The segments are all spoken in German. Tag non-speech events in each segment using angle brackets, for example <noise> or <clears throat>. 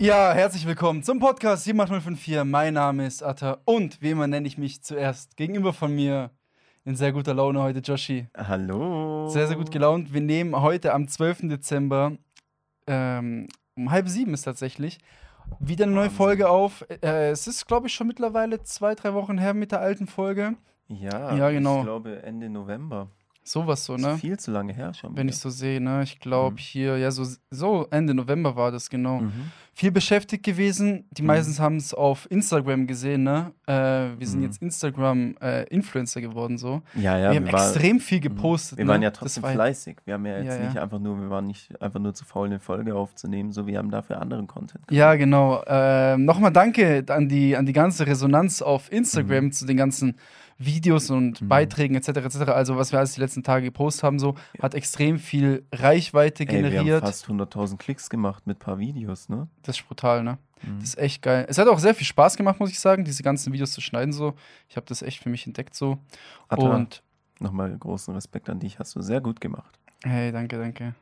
Ja, herzlich willkommen zum Podcast 78054. Mein Name ist Atta und wie immer nenne ich mich zuerst gegenüber von mir in sehr guter Laune heute Joshi. Hallo. Sehr, sehr gut gelaunt. Wir nehmen heute am 12. Dezember ähm, um halb sieben ist tatsächlich wieder eine neue Folge auf. Äh, es ist, glaube ich, schon mittlerweile zwei, drei Wochen her mit der alten Folge. Ja, Ja, genau. ich glaube Ende November. Sowas so, ne? viel zu lange her schon. Wenn wieder. ich so sehe, ne? Ich glaube Mhm. hier, ja, so, so Ende November war das, genau. Mhm. Viel beschäftigt gewesen. Die Mhm. meisten haben es auf Instagram gesehen, ne? Äh, wir sind Mhm. jetzt Instagram-Influencer geworden, so. Ja, ja, wir haben war- extrem viel Mhm. gepostet. Wir ne? waren ja trotzdem war- fleißig. Wir haben ja jetzt Ja, ja. nicht einfach nur, wir waren nicht einfach nur zu faul, eine Folge aufzunehmen, so wir haben dafür anderen Content. Ja, genau. Ähm, Nochmal danke an die, an die ganze Resonanz auf Instagram zu den ganzen Videos und Mhm. Beiträgen etc. etc. Also was wir alles die letzten Tage gepostet haben, so hat extrem viel Reichweite Ey, wir haben generiert. fast 100.000 Klicks gemacht mit ein paar Videos, ne? das ist brutal, ne? Mhm. Das ist echt geil. Es hat auch sehr viel Spaß gemacht, muss ich sagen, diese ganzen Videos zu schneiden so. Ich habe das echt für mich entdeckt so. Atta, Und nochmal großen Respekt an dich, hast du sehr gut gemacht. hey, danke, danke.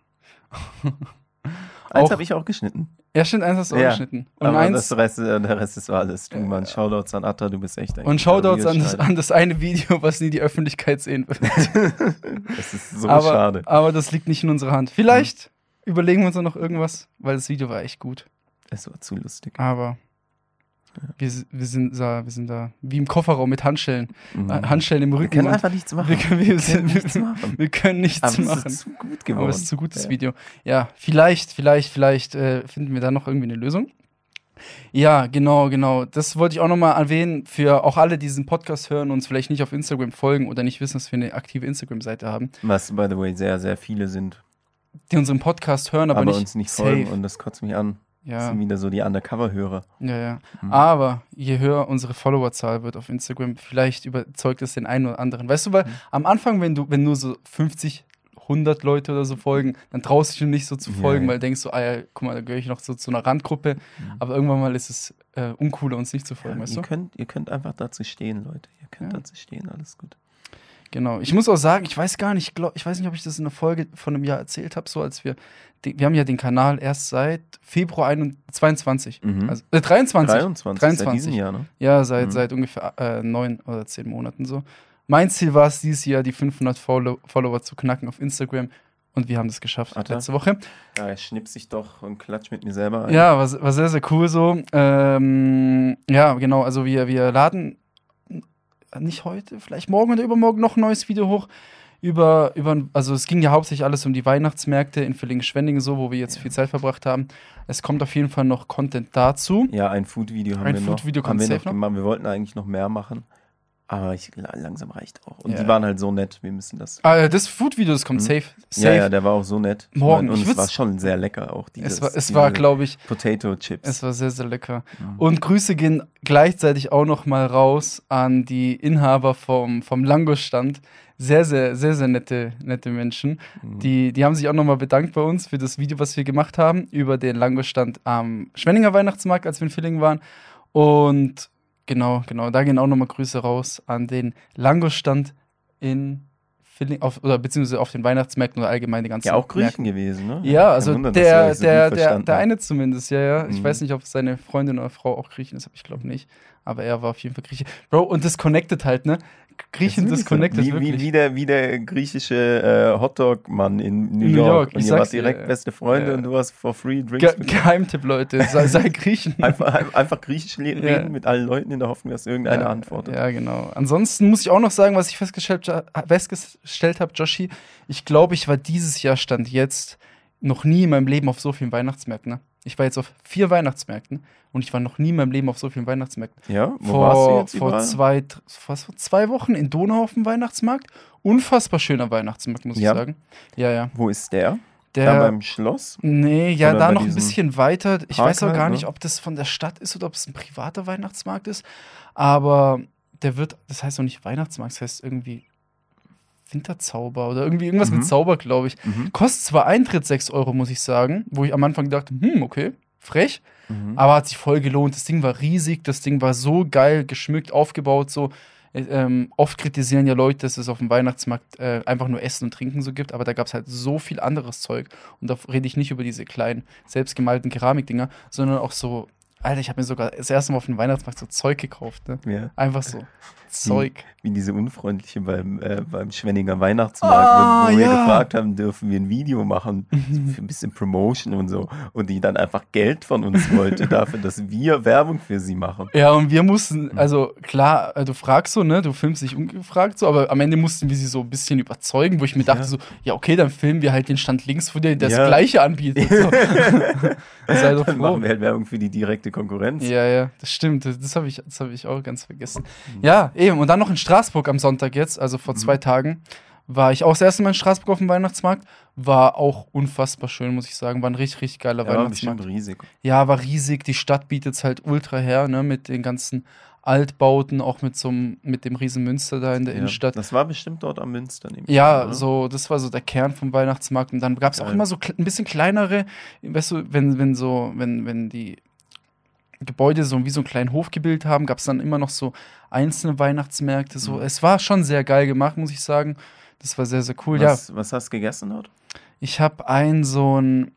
<laughs> Eins habe ich auch geschnitten. Ja, stimmt, eins hast du Ja, geschnitten. Und Aber eins das Rest, äh, der Rest ist alles. Du, Ja. Mann, Shoutouts an Atta, du bist echt ein und Shoutouts an das, an das eine Video, was nie die Öffentlichkeit sehen wird. <laughs> Das ist so aber, schade. aber das liegt nicht in unserer Hand. Vielleicht überlegen wir uns noch irgendwas, weil das Video war echt gut. Es war zu lustig. Aber wir, wir, sind, da, wir sind da wie im Kofferraum mit Handschellen. Mhm. Handschellen im Wir Rücken. können und einfach nichts machen. wir, können, wir, Wir können nichts machen. <laughs> wir können nichts Aber es machen. ist zu gut Aber geworden. es ist zu gutes Ja. Video. Ja, vielleicht, vielleicht, vielleicht äh, finden wir da noch irgendwie eine Lösung. Ja, genau, genau. Das wollte ich auch nochmal erwähnen für auch alle, die diesen Podcast hören und uns vielleicht nicht auf Instagram folgen oder nicht wissen, dass wir eine aktive Instagram-Seite haben, Was, by the way, sehr, sehr viele sind, die unseren Podcast hören, aber, aber, nicht, uns nicht safe. folgen und das kotzt mich an. Das Ja, sind wieder so die Undercover-Hörer. ja, ja. Mhm. Aber je höher unsere Followerzahl wird auf Instagram, vielleicht überzeugt es den einen oder anderen. Weißt du, weil Mhm. am Anfang, wenn du, wenn nur so 50, 100 Leute oder so folgen, dann traust du dich nicht so zu folgen, ja. weil du denkst so, ah ja, guck mal, da gehöre ich noch so zu einer Randgruppe. Mhm. Aber irgendwann mal ist es äh, uncooler, uns nicht zu folgen, weißt ihr, du? könnt, ihr könnt einfach dazu stehen, Leute. Ihr könnt dazu stehen, alles gut. Genau. Ich muss auch sagen, ich weiß gar nicht, ich glaub, ich weiß nicht, ob ich das in einer Folge von einem Jahr erzählt habe, so als wir, wir haben ja den Kanal erst seit Februar 21, Mhm. also äh, 23. 23, 23. seit diesem Jahr, ne? Ja, seit, Mhm. seit ungefähr äh, neun oder zehn Monaten so. Mein Ziel war es, dieses Jahr die 500 Follow Follower zu knacken auf Instagram. Und wir haben das geschafft Atta. letzte Woche. Ja, er schnipst sich doch und klatscht mit mir selber ein. Ja, war, war sehr, sehr cool so. Ähm, ja, genau. Also wir, wir laden nicht heute, vielleicht morgen oder übermorgen noch ein neues Video hoch. Über, über, also es ging ja hauptsächlich alles um die Weihnachtsmärkte in Villingen-Schwenningen, so, wo wir jetzt Ja. viel Zeit verbracht haben. Es kommt auf jeden Fall noch Content dazu. Ja, ein Food-Video haben Ein wir noch. Food-Video haben wir noch. gemacht. Wir wollten eigentlich noch mehr machen. Aber ich, langsam reicht auch. Und Ja. die waren halt so nett. Wir müssen das. Ah, das Food-Video, das kommt Mhm. safe. safe. Ja, ja, der war auch so nett. Morgen. Und es war schon sehr lecker auch. Dieses, es war, es war glaube ich, Potato Chips. es war sehr, sehr lecker. Mhm. Und Grüße gehen gleichzeitig auch noch mal raus an die Inhaber vom, vom Langostand. Sehr, sehr, sehr, sehr nette, nette Menschen. Mhm. Die, die haben sich auch noch mal bedankt bei uns für das Video, was wir gemacht haben, über den Langostand am Schwenninger Weihnachtsmarkt, als wir in Villingen waren. Und genau, genau, da gehen auch noch mal Grüße raus an den Langostand in Villingen, auf, oder beziehungsweise auf den Weihnachtsmärkten oder allgemein die ganzen ja, auch Märkten. Griechen gewesen, ne? Ja, also Wunder, der, so der, der, der eine zumindest, ja, ja. Ich Mhm. weiß nicht, ob seine Freundin oder Frau auch Griechen ist, aber ich glaube nicht. Aber er war auf jeden Fall Grieche. Bro, und das connected halt, ne? Griechen, das Ist wirklich so. connected wie, wirklich. Wie, wie, der, wie der griechische äh, Hotdog-Mann in New, New York. York, Und ihr wart direkt ja. beste Freunde Ja. und du hast for free Drinks. Ge Geheimtipp, Leute. Sei, sei Griechen. <laughs> einfach, ein- einfach griechisch le- Ja. reden mit allen Leuten in der Hoffnung, dass irgendeiner ja, antwortet. Ja, genau. Ansonsten muss ich auch noch sagen, was ich festgestellt, festgestellt habe, Joshi. Ich glaube, ich war dieses Jahr Stand jetzt noch nie in meinem Leben auf so vielen Weihnachtsmärkten. Ne? Ich war jetzt auf vier Weihnachtsmärkten und ich war noch nie in meinem Leben auf so vielen Weihnachtsmärkten. Ja, wo vor, warst du jetzt vor zwei, was, vor zwei Wochen in Donau auf dem Weihnachtsmarkt. Unfassbar schöner Weihnachtsmarkt, muss Ja. ich sagen. Ja, ja. Wo ist der? Der, da beim Schloss? nee, ja, Oder da noch ein bisschen weiter. Ich Park weiß auch gar ne? nicht, ob das von der Stadt ist oder ob es ein privater Weihnachtsmarkt ist. Aber der wird, das heißt doch nicht Weihnachtsmarkt, das heißt irgendwie Winterzauber oder irgendwie irgendwas Mhm. mit Zauber, glaube ich. Mhm. Kostet zwar Eintritt 6 Euro, muss ich sagen, wo ich am Anfang dachte, hm, okay, frech. Mhm. Aber hat sich voll gelohnt. Das Ding war riesig, das Ding war so geil geschmückt, aufgebaut, so. äh, ähm, oft kritisieren ja Leute, dass es auf dem Weihnachtsmarkt äh, einfach nur Essen und Trinken so gibt, aber da gab es halt so viel anderes Zeug. Und da rede ich nicht über diese kleinen, selbstgemalten Keramikdinger, sondern auch so, Alter, ich habe mir sogar das erste Mal auf dem Weihnachtsmarkt so Zeug gekauft. Ne? Ja. Einfach so. Zeug. Wie diese Unfreundliche beim, äh, beim Schwenninger Weihnachtsmarkt, Ah, wo wir ja. gefragt haben, dürfen wir ein Video machen für ein bisschen Promotion und so. Und die dann einfach Geld von uns wollte dafür, dass wir Werbung für sie machen. Ja, und wir mussten, also klar, äh, du fragst so, ne, du filmst dich ungefragt so, aber am Ende mussten wir sie so ein bisschen überzeugen, wo ich mir dachte Ja. so, ja, okay, dann filmen wir halt den Stand links von dir, der das Ja. Gleiche anbietet. So. <laughs> <laughs> Sei doch Dann froh. machen wir halt Werbung für die direkte Konkurrenz. Ja, ja, das stimmt. Das, das habe ich, das hab ich auch ganz vergessen. Ja, eben. Und dann noch in Straßburg am Sonntag jetzt, also vor zwei Tagen, war ich auch das erste Mal in Straßburg auf dem Weihnachtsmarkt. War auch unfassbar schön, muss ich sagen. War ein richtig, richtig geiler Ja, war Weihnachtsmarkt. bestimmt riesig. Ja, war riesig. Die Stadt bietet es halt ultra her, ne, mit den ganzen Altbauten, auch mit so einem, mit dem riesen Münster da in der Ja, Innenstadt. das war bestimmt dort am Münster. nehme ich Ja, an, so, das war so der Kern vom Weihnachtsmarkt. Und dann gab es auch immer so ein bisschen kleinere, weißt du, wenn, wenn so, wenn, wenn die Gebäude so wie so einen kleinen Hof gebildet haben, gab es dann immer noch so einzelne Weihnachtsmärkte. So, Mhm. es war schon sehr geil gemacht, muss ich sagen. Das war sehr, sehr cool. Was, was hast du gegessen dort? Ja, ich habe ein so ein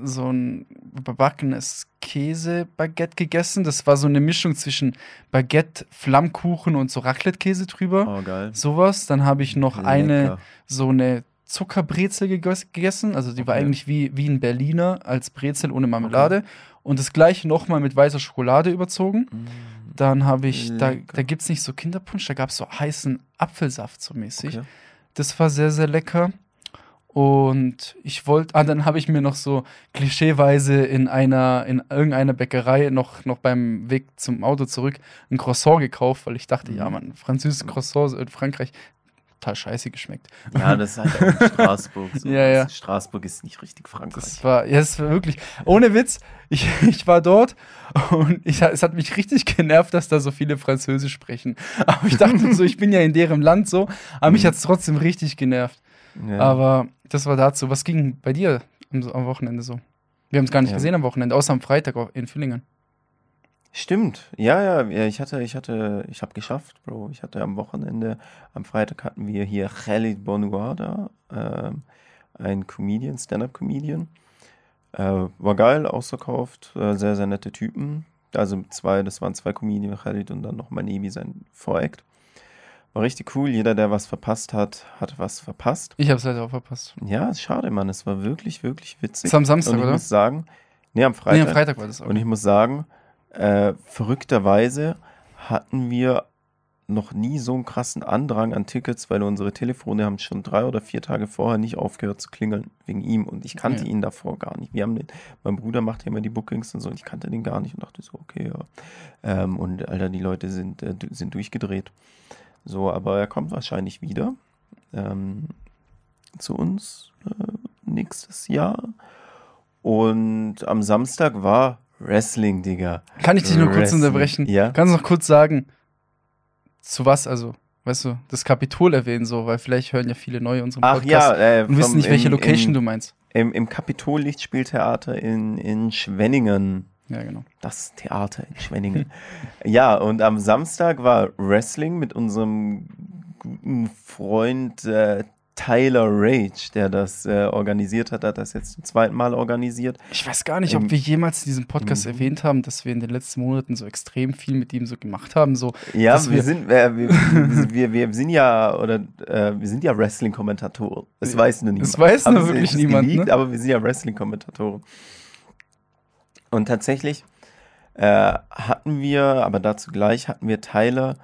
so ein überbackenes Käse-Baguette gegessen. Das war so eine Mischung zwischen Baguette, Flammkuchen und so Raclette-Käse drüber. Oh, geil. Sowas. Dann habe ich noch eine Lecker. so eine Zuckerbrezel gegessen. Also die war Okay. eigentlich wie, wie ein Berliner als Brezel ohne Marmelade. Und das gleiche nochmal mit weißer Schokolade überzogen. Mm, Dann habe ich, da, Lecker. da gibt es nicht so Kinderpunsch, da gab es so heißen Apfelsaft so mäßig. Okay. Das war sehr, sehr lecker. Und ich wollte, ah, dann habe ich mir noch so klischeeweise in einer, in irgendeiner Bäckerei noch, noch beim Weg zum Auto zurück ein Croissant gekauft, weil ich dachte, Mhm. ja, man, französisches Croissant in Frankreich, total scheiße geschmeckt. Ja, das ist halt auch in <laughs> Straßburg. So. Ja, ja. Das- Straßburg ist nicht richtig Frankreich. Das war, ja, es war wirklich, ohne Witz, ich, <laughs> ich war dort und ich, es hat mich richtig genervt, dass da so viele Französisch sprechen. Aber ich dachte so, ich bin ja in deren Land so, aber mich Mhm. hat es trotzdem richtig genervt. ja. Aber das war dazu. Was ging bei dir am, am Wochenende so? Wir haben es gar nicht Ja. gesehen am Wochenende, außer am Freitag auch in Villingen. Stimmt, ja, ja, ja, ich hatte, ich hatte, ich habe geschafft, Bro. Ich hatte am Wochenende, am Freitag hatten wir hier Khalid Bonouar da, ähm, ein Comedian, Stand-Up-Comedian. Äh, war geil, ausverkauft, äh, sehr, sehr nette Typen. Also zwei, das waren zwei Comedian, Khalid und dann noch Manebi, sein Voract. War richtig cool, jeder, der was verpasst hat, hat was verpasst. Ich habe es leider auch verpasst. Ja, schade, Mann, es war wirklich, wirklich witzig. War am Samstag, und ich oder? muss sagen, nee, am Nee, Freitag. am Freitag war das auch. Und ich muss sagen, äh, verrückterweise hatten wir noch nie so einen krassen Andrang an Tickets, weil unsere Telefone haben schon drei oder vier Tage vorher nicht aufgehört zu klingeln wegen ihm und ich kannte Ja. ihn davor gar nicht. Wir haben den, mein Bruder macht ja immer die Bookings und so und ich kannte den gar nicht und dachte so, okay, ja. Ähm, und Alter, die Leute sind, äh, sind durchgedreht. So, aber er kommt wahrscheinlich wieder ähm, zu uns äh, nächstes Jahr. Und am Samstag war Wrestling, Digga. Kann ich dich nur kurz Wrestling. unterbrechen? Ja. Kannst du noch kurz sagen, zu was, also, weißt du, das Kapitol erwähnen so, weil vielleicht hören ja viele neue unseren Ach Podcast ja, äh, und wissen nicht, welche im, Location im, du meinst. Im, im Kapitol Lichtspieltheater in, in Schwenningen. Ja, genau. Das Theater in Schwenningen. <laughs> ja, und am Samstag war Wrestling mit unserem guten Freund äh, Tyler Rage, der das äh, organisiert hat, hat das jetzt zum zweiten Mal organisiert. Ich weiß gar nicht, ob Im- wir jemals in diesem Podcast Mhm. erwähnt haben, dass wir in den letzten Monaten so extrem viel mit ihm so gemacht haben. So, Ja, wir, wir- sind, äh, wir, <laughs> wir, wir, sind ja, oder äh, wir sind ja Wrestling-Kommentatoren. Das weiß nur niemand. Das weiß nur sie wirklich niemand, geleakt, ne? Aber wir sind ja Wrestling-Kommentatoren. Und tatsächlich äh, hatten wir, aber dazu gleich, hatten wir Tyler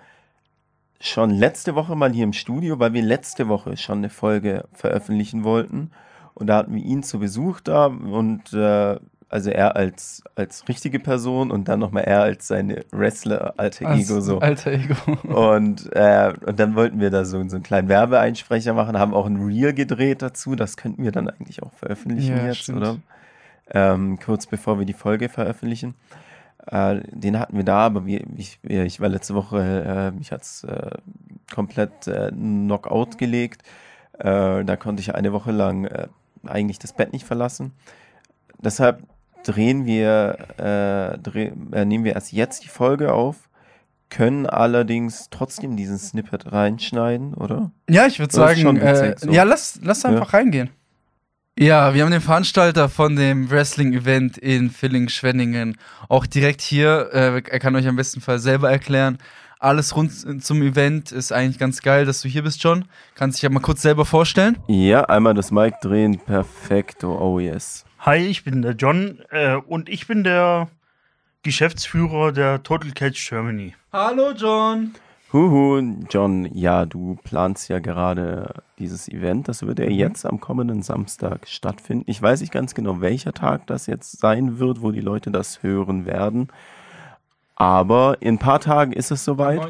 schon letzte Woche mal hier im Studio, weil wir letzte Woche schon eine Folge veröffentlichen wollten. Und da hatten wir ihn zu Besuch da und äh, also er als, als richtige Person und dann nochmal er als seine Wrestler-alter Ego so. Alter Ego. <laughs> Und, äh, und dann wollten wir da so, so einen kleinen Werbeeinsprecher machen, haben auch ein Reel gedreht dazu. Das könnten wir dann eigentlich auch veröffentlichen Ja, jetzt, stimmt. oder? Ähm, kurz bevor wir die Folge veröffentlichen. Äh, den hatten wir da, aber wir, ich, ich war letzte Woche, äh, mich hat's äh, komplett äh, Knockout gelegt. Äh, da konnte ich eine Woche lang äh, eigentlich das Bett nicht verlassen. Deshalb drehen wir, äh, dreh, nehmen wir erst jetzt die Folge auf, können allerdings trotzdem diesen Snippet reinschneiden, oder? Ja, ich würde sagen, äh, so. ja, lass, lass einfach reingehen. Ja, wir haben den Veranstalter von dem Wrestling-Event in Villingen-Schwenningen auch direkt hier. Äh, er kann euch am besten Fall selber erklären. Alles rund zum Event ist eigentlich ganz geil, dass du hier bist, John. Kannst dich ja mal kurz selber vorstellen. Ja, einmal das Mic drehen, perfekto, oh yes. Hi, ich bin der John äh, und ich bin der Geschäftsführer der Total Catch Germany. Hallo, John. Huhu, John, ja, du planst ja gerade dieses Event. Das wird ja jetzt am kommenden Samstag stattfinden. Ich weiß nicht ganz genau, welcher Tag das jetzt sein wird, wo die Leute das hören werden. Aber in ein paar Tagen ist es soweit.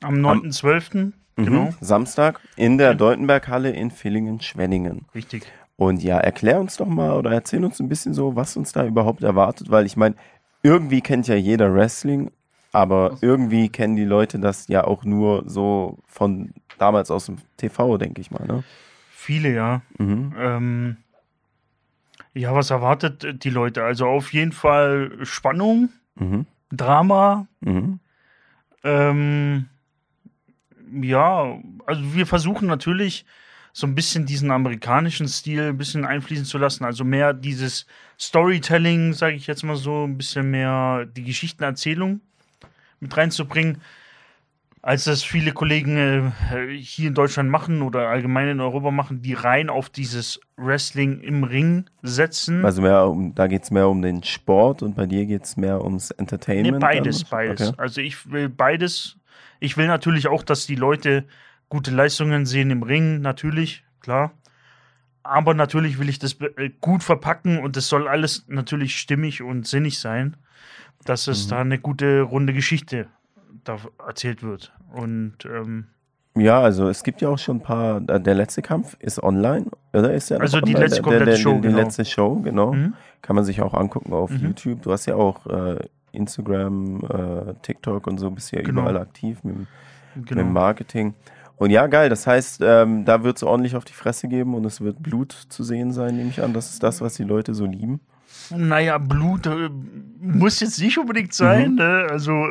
Am 9.12. Mhm, Genau, Samstag in der Deutenberghalle in Villingen-Schwenningen. richtig. Und ja, erklär uns doch mal oder erzähl uns ein bisschen so, was uns da überhaupt erwartet, weil ich meine, irgendwie kennt ja jeder Wrestling, aber irgendwie kennen die Leute das ja auch nur so von damals aus dem TV, denke ich mal, ne? Viele, ja. Mhm. Ähm, ja, was erwartet die Leute? Also auf jeden Fall Spannung, Mhm. Drama. Mhm. Ähm, ja, also wir versuchen natürlich so ein bisschen diesen amerikanischen Stil ein bisschen einfließen zu lassen. Also mehr dieses Storytelling, sage ich jetzt mal so, ein bisschen mehr die Geschichtenerzählung mit reinzubringen, als das viele Kollegen äh, hier in Deutschland machen oder allgemein in Europa machen, die rein auf dieses Wrestling im Ring setzen. Also mehr um, da geht es mehr um den Sport und bei dir geht es mehr ums Nee, Entertainment. beides, dann? beides. Okay. Also ich will beides. Ich will natürlich auch, dass die Leute gute Leistungen sehen im Ring, natürlich, klar. Aber natürlich will ich das äh, gut verpacken und es soll alles natürlich stimmig und sinnig sein, dass es Mhm. da eine gute runde Geschichte da erzählt wird. Und ähm, Ja, also es gibt ja auch schon ein paar, der letzte Kampf ist online, oder ist der noch Also die online? letzte der, der, komplette der, Show, Die genau. letzte Show, genau. Mhm. Kann man sich auch angucken auf Mhm. YouTube. Du hast ja auch äh, Instagram, äh, TikTok und so, bist ja Genau. überall aktiv mit, dem- mit dem genau. Marketing. Und ja, geil, das heißt, ähm, da wird es ordentlich auf die Fresse geben und es wird Blut zu sehen sein, nehme ich an. Das ist das, was die Leute so lieben. Naja, Blut äh, muss jetzt nicht unbedingt sein. Mhm. Ne? Also,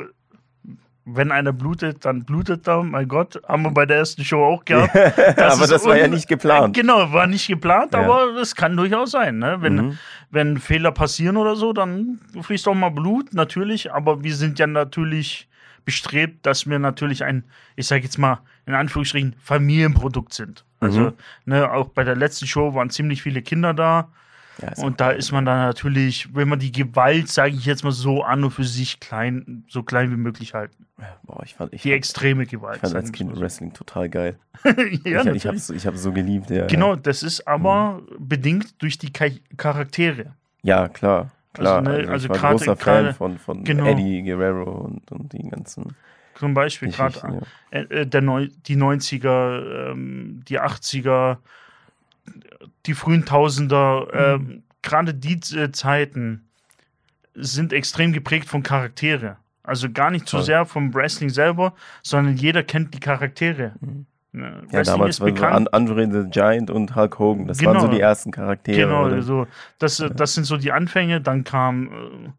wenn einer blutet, dann blutet er. Mein Gott, haben wir bei der ersten Show auch gehabt. <laughs> Das Aber das war ja nicht geplant. Genau, war nicht geplant, Ja. aber es kann durchaus sein. Ne? Wenn, Mhm. wenn Fehler passieren oder so, dann fließt auch mal Blut, natürlich. Aber wir sind ja natürlich bestrebt, dass wir natürlich ein, ich sage jetzt mal in Anführungsstrichen, Familienprodukt sind. Also, Mhm. ne, auch bei der letzten Show waren ziemlich viele Kinder da. Ja, Und da ist man dann natürlich, wenn man die Gewalt, sage ich jetzt mal so, an und für sich klein, so klein wie möglich halten. Boah, ich fand, ich Die fand, extreme Gewalt. ich fand als Kind Wrestling total geil. <laughs> so. ja, ich ich habe es ich so geliebt. Ja, Genau, das ist aber bedingt durch die Charaktere. ja klar. Klar, Also, ne, also, also ich war gerade- großer Fan von, von genau. Eddie Guerrero und, und die ganzen Zum Beispiel gerade Ja. äh, äh, der Neu die 90er, ähm, die 80er, die frühen Tausender, ähm, gerade die äh, Zeiten sind extrem geprägt von Charaktere. Also gar nicht so sehr vom Wrestling selber, sondern jeder kennt die Charaktere. Mhm. Ne, Ja, damals war so An Andre the Giant und Hulk Hogan. Das waren so Genau. die ersten Charaktere. Genau, oder? also das, äh, das sind so die Anfänge. Dann kam äh,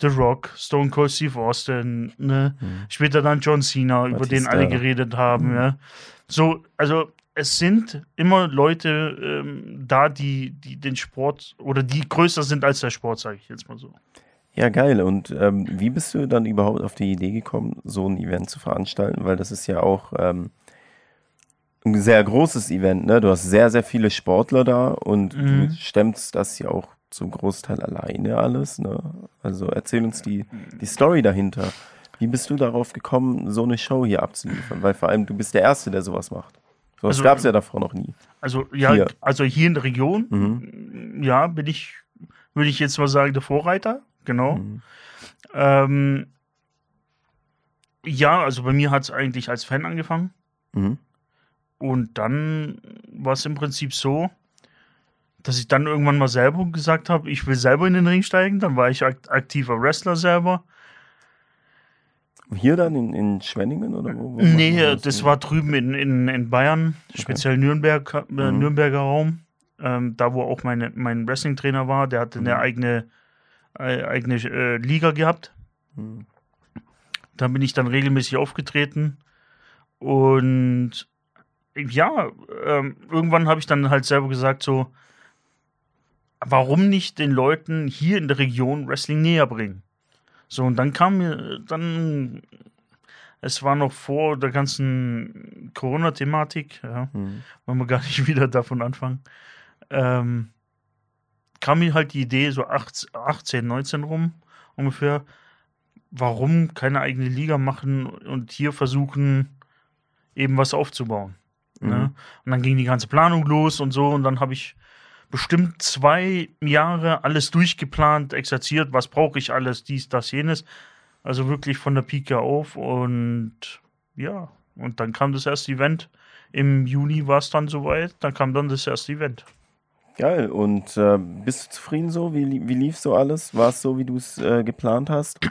The Rock, Stone Cold Steve Austin, ne? Mhm. später dann John Cena, über den Batista. alle geredet haben. Mhm. Ja? So, also es sind immer Leute ähm, da, die, die den Sport oder die größer sind als der Sport, sage ich jetzt mal so. Ja, geil. Und ähm, wie bist du dann überhaupt auf die Idee gekommen, so ein Event zu veranstalten? Weil das ist ja auch ähm, ein sehr großes Event, ne? Du hast sehr, sehr viele Sportler da und Mhm. du stemmst das ja auch zum Großteil alleine alles, ne? Also erzähl uns die, die Story dahinter. Wie bist du darauf gekommen, so eine Show hier abzuliefern? Weil vor allem du bist der Erste, der sowas macht. Sowas Also, gab es ja davor noch nie. Also ja, Hier. also hier in der Region, Mhm. ja, bin ich, würde ich jetzt mal sagen, der Vorreiter, genau. Mhm. Ähm, ja, also bei mir hat es eigentlich als Fan angefangen. Mhm. Und dann war es im Prinzip so, dass ich dann irgendwann mal selber gesagt habe, ich will selber in den Ring steigen. Dann war ich akt aktiver Wrestler selber. Hier dann in, in Schwenningen oder wo? wo nee, wir das war drüben in, in, in Bayern, speziell Nürnberg, äh, Mhm. Nürnberger Raum. Ähm, da, wo auch meine, mein Wrestling-Trainer war, der hatte eine Mhm. eigene, äh, eigene äh, Liga gehabt. Mhm. Da bin ich dann regelmäßig aufgetreten. Und ja, ähm, irgendwann habe ich dann halt selber gesagt, so, warum nicht den Leuten hier in der Region Wrestling näher bringen? So, und dann kam mir, dann, es war noch vor der ganzen Corona-Thematik, ja, Mhm. wollen wir gar nicht <laughs> wieder davon anfangen, ähm, kam mir halt die Idee, so 18, 18 19 rum ungefähr, warum keine eigene Liga machen und hier versuchen, eben was aufzubauen. Ne? Mhm. Und dann ging die ganze Planung los und so. Und dann habe ich bestimmt zwei Jahre alles durchgeplant, exerziert, was brauche ich alles, dies, das, jenes. Also wirklich von der Pike auf. Und ja, und dann kam das erste Event. Im Juni war es dann soweit. Dann kam dann das erste Event. Geil. Und äh, bist du zufrieden so? Wie, wie lief so alles? War es so, wie du es äh, geplant hast? <clears throat>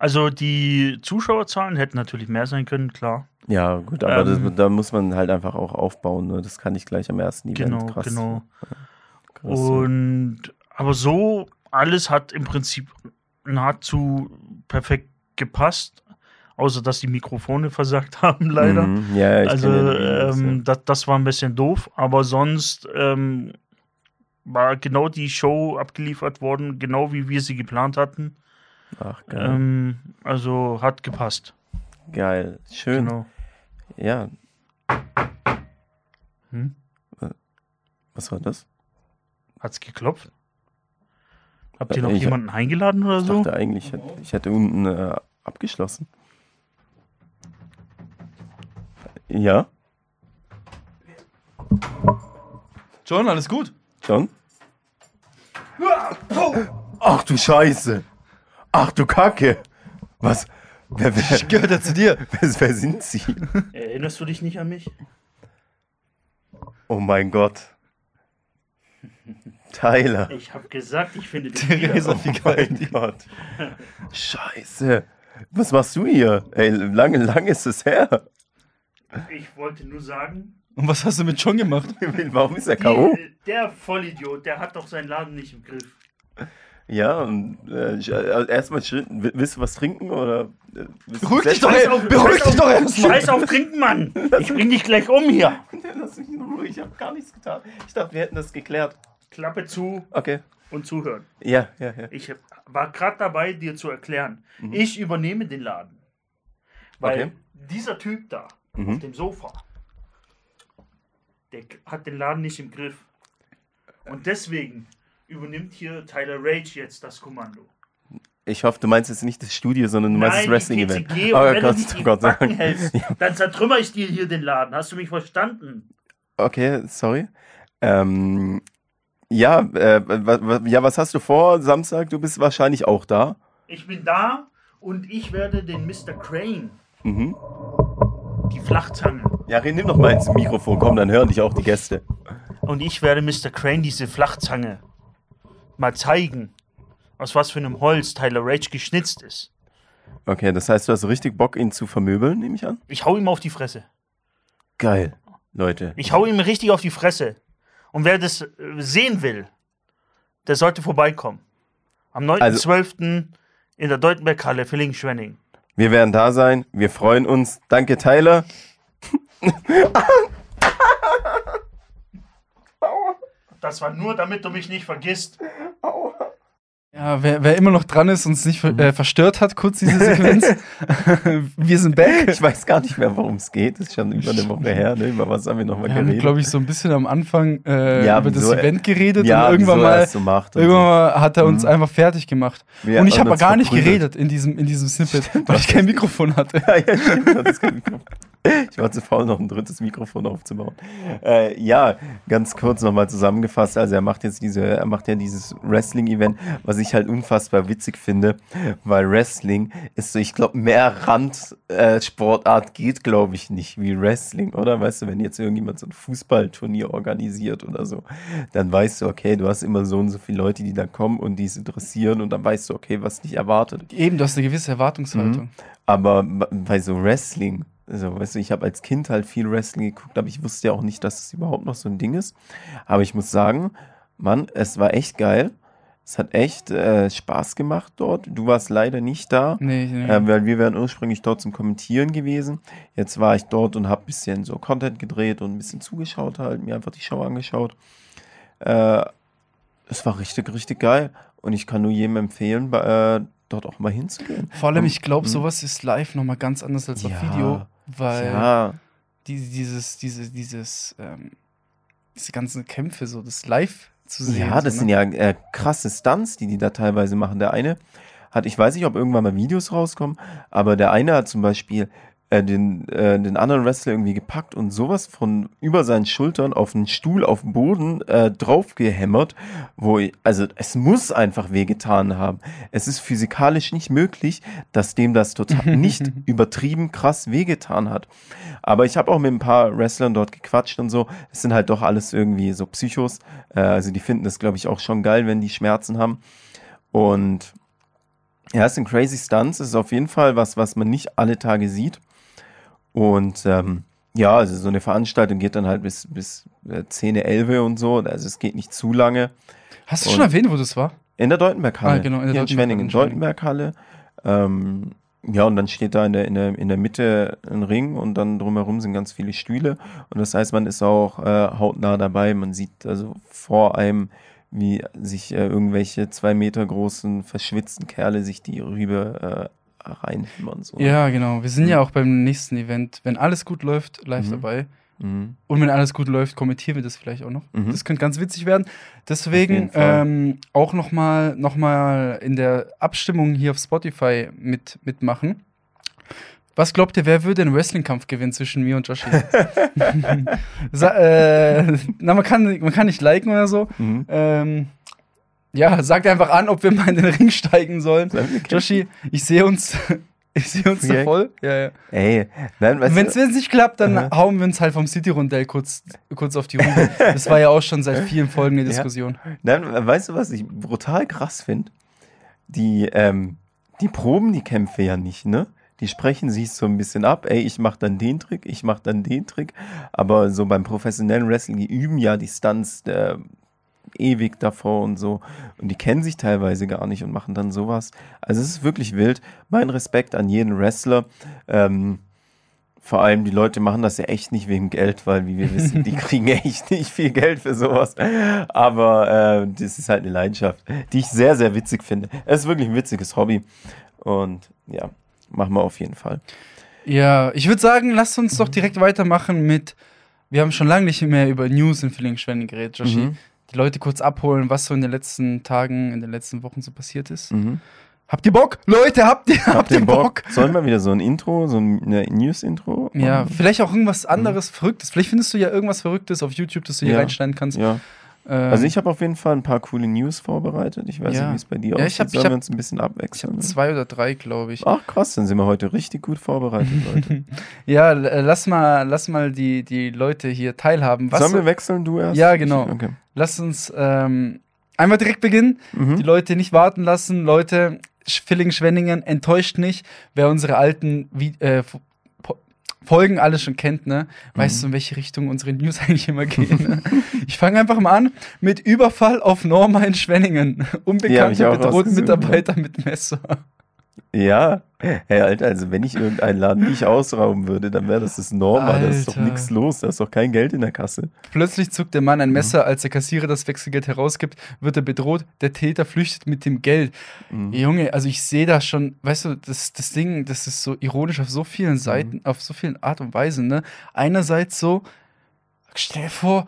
Also die Zuschauerzahlen hätten natürlich mehr sein können, klar. Ja, gut, aber Ähm, das, da muss man halt einfach auch aufbauen. Ne? Das kann ich gleich am ersten Event. Genau, krass. genau. Krass. Und aber so, alles hat im Prinzip nahezu perfekt gepasst, außer dass die Mikrofone <laughs> versagt haben, leider. Mhm. Ja, ich also kenn ja ähm, das, das war ein bisschen doof, aber sonst ähm, war genau die Show abgeliefert worden, genau wie wir sie geplant hatten. Ach, geil. Ähm, also hat gepasst. geil. Schön. Genau. Ja. Hm? Was war das? Hat's geklopft? Habt ihr Äh, noch ich- jemanden eingeladen oder Ich so? dachte eigentlich, ich hätte, ich unten äh, abgeschlossen. Ja, John, alles gut? John? Ach du Scheiße. Ach du Kacke. Was? Wer, wer, Gehört er zu dir? wer, wer sind Sie? Erinnerst du dich nicht an mich? Oh mein Gott. Tyler. Ich habe gesagt, ich finde Theresa Oh mein Gott. Scheiße. Was machst du hier? Ey, lange, lange ist es her. Ich wollte nur sagen, Und was hast du mit John gemacht? <laughs> Warum ist er K.O.? der Vollidiot, der hat doch seinen Laden nicht im Griff. Ja, und äh, äh, erstmal Willst du was trinken oder? äh, <laughs> Beruhig dich doch, ey, beruhig dich doch erstmal. Scheiß auf Trinken, Mann! Ich bring dich gleich um hier. <laughs> Lass mich in Ruhe, ich habe gar nichts getan. Ich dachte, wir hätten das geklärt. Klappe zu Okay. und zuhören. Ja, ja, ja. Ich war gerade dabei, dir zu erklären. Ich übernehme den Laden. Weil Okay. dieser Typ da Mhm. auf dem Sofa, der hat den Laden nicht im Griff. Und deswegen übernimmt hier Tyler Rage jetzt das Kommando. Ich hoffe, du meinst jetzt nicht das Studio, sondern du meinst das Wrestling-Event. Oh wenn Gott, du nicht oh Gott Backen hältst, <laughs> dann zertrümmer ich dir hier den Laden. Hast du mich verstanden? Okay, sorry. Ähm, ja, äh, ja, was hast du vor? Samstag, du bist wahrscheinlich auch da. Ich bin da und ich werde den Mr. Crane, Mhm. die Flachzange, Ja, Ren, nimm doch mal ins Mikrofon, komm, dann hören dich auch die Gäste. und ich werde Mr. Crane diese Flachzange mal zeigen, aus was für einem Holz Tyler Rage geschnitzt ist. Okay, das heißt, du hast richtig Bock, ihn zu vermöbeln, nehme ich an? Ich hau ihm auf die Fresse. Geil, Leute. Ich hau ihm richtig auf die Fresse. Und wer das äh, sehen will, der sollte vorbeikommen. Am 9.12. in der Deutenberghalle, Villingen-Schwenning. Wir werden da sein, wir freuen uns. Danke, Tyler. <laughs> Das war nur, damit du mich nicht vergisst. Ja, wer, wer immer noch dran ist und es nicht äh, verstört hat, kurz diese Sequenz. <laughs> wir sind back. Ich weiß gar nicht mehr, worum es geht. Das ist schon über eine Woche her. Ne? Über was haben wir nochmal Wir haben, geredet? glaube ich, so ein bisschen am Anfang äh, Ja, über das wieso- Event geredet ja, und irgendwann mal, so macht und irgendwann so. mal hat er uns Mhm. einfach fertig gemacht. Ja, und ich habe gar nicht verprügelt. geredet in diesem, in diesem Snippet, weil ich kein Mikrofon hatte. <laughs> Ja, ja, stimmt. Das kann ich, ich war zu faul, noch ein drittes Mikrofon aufzubauen. Äh, ja, ganz kurz nochmal zusammengefasst. Also er macht jetzt diese, er macht ja dieses Wrestling-Event, was ich halt unfassbar witzig finde, weil Wrestling ist so, ich glaube, mehr Randsportart geht, glaube ich, nicht wie Wrestling, oder? Weißt du, wenn jetzt irgendjemand so ein Fußballturnier organisiert oder so, dann weißt du, okay, du hast immer so und so viele Leute, die da kommen und die es interessieren und dann weißt du, okay, was dich erwartet. Eben, du hast eine gewisse Erwartungshaltung. Aber b- bei so Wrestling, also, weißt du, ich habe als Kind halt viel Wrestling geguckt, aber ich wusste ja auch nicht, dass es überhaupt noch so ein Ding ist. Aber ich muss sagen, Mann, es war echt geil. Es hat echt äh, Spaß gemacht dort. Du warst leider nicht da, Nee, nee. äh, weil wir wären ursprünglich dort zum Kommentieren gewesen. Jetzt war ich dort und habe ein bisschen so Content gedreht und ein bisschen zugeschaut halt, mir einfach die Show angeschaut. Äh, es war richtig, richtig geil. Und ich kann nur jedem empfehlen, bei, äh, dort auch mal hinzugehen. Vor allem, ich glaube, Mhm. sowas ist live nochmal ganz anders als auf Ja, Video, weil Ja, die, dieses, diese, dieses, ähm, diese ganzen Kämpfe, so das live zu sehen. Ja, das so, sind ne? ja äh, krasse Stunts, die die da teilweise machen. Der eine hat, ich weiß nicht, ob irgendwann mal Videos rauskommen, aber der eine hat zum Beispiel äh, den, äh, den anderen Wrestler irgendwie gepackt und sowas von über seinen Schultern auf einen Stuhl auf den Boden äh, draufgehämmert, wo ich, also es muss einfach wehgetan haben. Es ist physikalisch nicht möglich, dass dem das total <laughs> nicht übertrieben krass wehgetan hat. Aber ich habe auch mit ein paar Wrestlern dort gequatscht und so. Es sind halt doch alles irgendwie so Psychos. Äh, also die finden das, glaube ich, auch schon geil, wenn die Schmerzen haben. Und ja, es sind crazy Stunts. Es ist auf jeden Fall was, was man nicht alle Tage sieht. Und ähm, ja, also so eine Veranstaltung geht dann halt bis, bis äh, 10, 11 und so. Also es geht nicht zu lange. Hast du und- schon erwähnt, wo das war? In der Deutenberghalle. Ah, genau, in der Hier in Deutenberg- Schwenningen. in Schwenningen. Deutenberghalle. Ähm, ja, und dann steht da in der, in, der, in der Mitte ein Ring und dann drumherum sind ganz viele Stühle. Und das heißt, man ist auch äh, hautnah dabei. Man sieht also vor einem, wie sich äh, irgendwelche zwei Meter großen, verschwitzten Kerle sich die Rübe äh, reinhämmern. So. Ja, genau. Wir sind Mhm. ja auch beim nächsten Event. Wenn alles gut läuft, live Mhm. dabei. Mhm. Und wenn alles gut läuft, kommentieren wir das vielleicht auch noch. Mhm. Das könnte ganz witzig werden. Deswegen ähm, auch nochmal noch mal in der Abstimmung hier auf Spotify mit, mitmachen. Was glaubt ihr, wer würde einen Wrestling-Kampf gewinnen zwischen mir und Joshi? <laughs> <laughs> Äh, na, man kann, man kann nicht liken oder so. Mhm. Ähm, ja, sagt einfach an, ob wir mal in den Ring steigen sollen. Joshi, ich sehe uns, <laughs> ich sehe uns da Ja. voll. Ja, ja. Ey, Wenn es nicht klappt, dann Aha. hauen wir uns halt vom City-Rundell kurz, kurz auf die Hufe. Das war ja auch schon seit vielen Folgen eine <laughs> Ja. Diskussion. Nein, weißt du, was ich brutal krass finde? Die, ähm, die proben die Kämpfe ja nicht, ne? Die sprechen sich so ein bisschen ab, ey, ich mach dann den Trick, ich mach dann den Trick. Aber so beim professionellen Wrestling, die üben ja die Stunts äh, ewig davor und so. Und die kennen sich teilweise gar nicht und machen dann sowas. Also es ist wirklich wild. Mein Respekt an jeden Wrestler. Ähm, vor allem die Leute machen das ja echt nicht wegen Geld, weil wie wir wissen, die <laughs> kriegen echt nicht viel Geld für sowas. Aber äh, das ist halt eine Leidenschaft, die ich sehr, sehr witzig finde. Es ist wirklich ein witziges Hobby. Und ja, machen wir auf jeden Fall. Ja, ich würde sagen, lasst uns doch direkt weitermachen mit. Wir haben schon lange nicht mehr über News in Villingen-Schwenning geredet, Joshi. Mhm. Die Leute kurz abholen, was so in den letzten Tagen, in den letzten Wochen so passiert ist. Mhm. Habt ihr Bock? Leute, habt ihr, habt ihr Bock? Sollen wir wieder so ein Intro, so ein News-Intro? Ja, machen? vielleicht auch irgendwas anderes Verrücktes. Vielleicht findest du ja irgendwas Verrücktes auf YouTube, das du hier Ja. reinschneiden kannst. ja. Ähm, Also ich habe auf jeden Fall ein paar coole News vorbereitet. Ich weiß Ja. nicht, wie es bei dir Ja, ich aussieht. hab- ich Sollen hab- wir uns ein bisschen ich abwechseln? habe zwei oder drei, glaube ich. Ach krass, dann sind wir heute richtig gut vorbereitet, Leute. <laughs> Ja, äh, lass mal, lass mal die, die Leute hier teilhaben. Was Sollen wir wechseln, du erst? Ja, genau. Okay. lass uns ähm, einmal direkt beginnen. Mhm. Die Leute nicht warten lassen. Leute, Villingen-Schwenningen, enttäuscht nicht. Wer unsere alten Vi äh, Folgen alles schon kennt, ne? Weißt Mhm. du, in welche Richtung unsere News <laughs> eigentlich immer gehen? Ne? ich fange einfach mal an mit Überfall auf Norma in Schwenningen. Ja, hab ich Unbekannter auch bedroht rausgesucht, Mitarbeiter mit Messer. Ja, hey, Alter, also wenn ich irgendeinen Laden nicht ausrauben würde, dann wäre das das Norma. Da ist doch nichts los, da ist doch kein Geld in der Kasse. Plötzlich zuckt der Mann ein Messer, als der Kassierer das Wechselgeld herausgibt, wird er bedroht, der Täter flüchtet mit dem Geld. Mhm. Junge, also ich sehe da schon, weißt du, das, das Ding, das ist so ironisch auf so vielen Seiten, auf so vielen Art und Weisen, ne? Einerseits so, stell dir vor,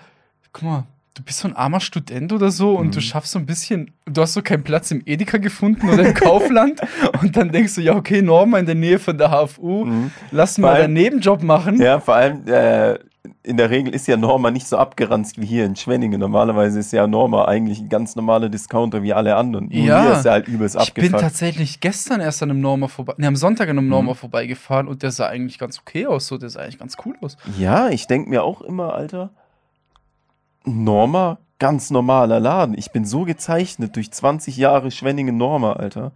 guck mal, du bist so ein armer Student oder so und Mhm. du schaffst so ein bisschen, du hast so keinen Platz im Edeka gefunden oder im Kaufland <laughs> und dann denkst du, ja, okay, Norma in der Nähe von der HFU, Mhm. lass Vor mal allem- einen Nebenjob machen. Ja, vor allem äh, in der Regel ist ja Norma nicht so abgeranzt wie hier in Schwenningen. Normalerweise ist ja Norma eigentlich ein ganz normaler Discounter wie alle anderen. Nur Ja. hier ist er halt übelst Ich bin abgefuckt. tatsächlich gestern erst an einem Norma vorbei, ne, am Sonntag an einem Mhm. Norma vorbeigefahren und der sah eigentlich ganz okay aus, so, der sah eigentlich ganz cool aus. Ja, ich denke mir auch immer, Alter, Norma, ganz normaler Laden. Ich bin so gezeichnet durch 20 Jahre Schwenningen Norma, Alter.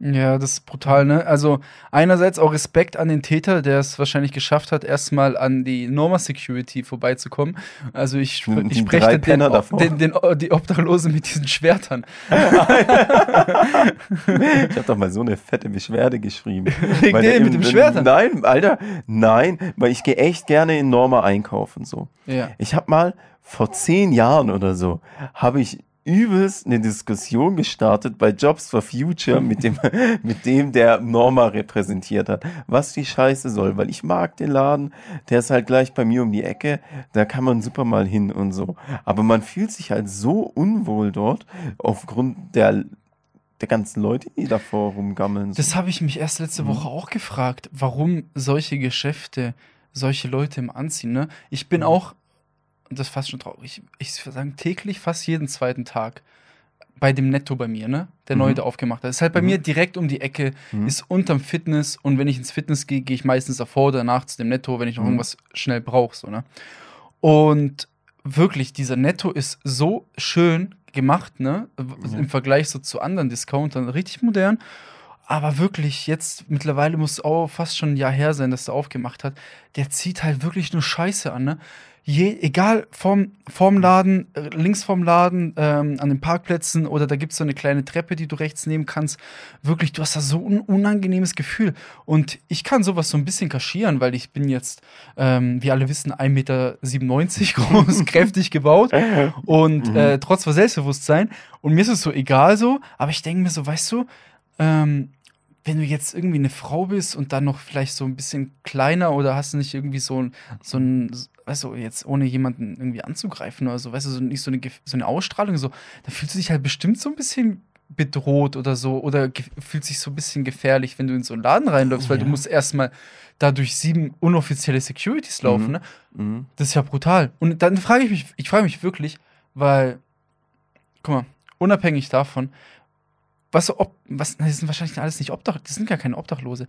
Ja, das ist brutal, ne? Also einerseits auch Respekt an den Täter, der es wahrscheinlich geschafft hat, erstmal an die Norma Security vorbeizukommen. Also ich, ich spreche den, den, den, die Obdachlose mit diesen Schwertern. <laughs> <laughs> Ich habe doch mal so eine fette Beschwerde geschrieben. Wegen dem mit dem Schwertern? Nein, Alter, nein, weil ich gehe echt gerne in Norma einkaufen so. Ja. Ich habe mal vor zehn Jahren oder so, habe ich übelst eine Diskussion gestartet bei Jobs for Future mit dem, <laughs> mit dem, der Norma repräsentiert hat, was die Scheiße soll, weil ich mag den Laden, der ist halt gleich bei mir um die Ecke, da kann man super mal hin und so. Aber man fühlt sich halt so unwohl dort aufgrund der, der ganzen Leute, die davor rumgammeln. So. Das habe ich mich erst letzte Woche auch gefragt, warum solche Geschäfte solche Leute im Anziehen, ne? Ich bin auch, und das ist fast schon traurig, ich würde sagen täglich, fast jeden zweiten Tag bei dem Netto bei mir, ne? Der Mhm. da aufgemacht hat. Ist halt bei Mhm. mir direkt um die Ecke, Mhm. ist unterm Fitness und wenn ich ins Fitness gehe, gehe ich meistens davor oder danach zu dem Netto, wenn ich noch Mhm. irgendwas schnell brauche, so, ne? Und wirklich, dieser Netto ist so schön gemacht, ne? Ja. Im Vergleich so zu anderen Discountern, richtig modern. Aber wirklich, jetzt mittlerweile muss es auch fast schon ein Jahr her sein, dass er aufgemacht hat. Der zieht halt wirklich nur Scheiße an, ne? Je, egal vorm, vorm Laden, äh, links vorm Laden, ähm, an den Parkplätzen oder da gibt es so eine kleine Treppe, die du rechts nehmen kannst. Wirklich, du hast da so ein unangenehmes Gefühl. Und ich kann sowas so ein bisschen kaschieren, weil ich bin jetzt, ähm, wie alle wissen, 1,97 Meter <laughs> groß, <laughs> kräftig gebaut und Mhm. äh, trotz Selbstbewusstsein. Und mir ist es so egal so, aber ich denke mir so, weißt du, ähm, wenn du jetzt irgendwie eine Frau bist und dann noch vielleicht so ein bisschen kleiner oder hast du nicht irgendwie so ein, so ein, weißt du, jetzt ohne jemanden irgendwie anzugreifen oder so, weißt du, so nicht so eine, so eine Ausstrahlung, so, da fühlst du dich halt bestimmt so ein bisschen bedroht oder so oder fühlt sich so ein bisschen gefährlich, wenn du in so einen Laden reinläufst, weil du Ja. musst erstmal da durch sieben unoffizielle Securities laufen, Mhm. ne? Mhm. Das ist ja brutal. Und dann frage ich mich, ich frage mich wirklich, weil, guck mal, unabhängig davon, was, so ob, was, das sind wahrscheinlich alles nicht Obdach, das sind gar keine Obdachlose.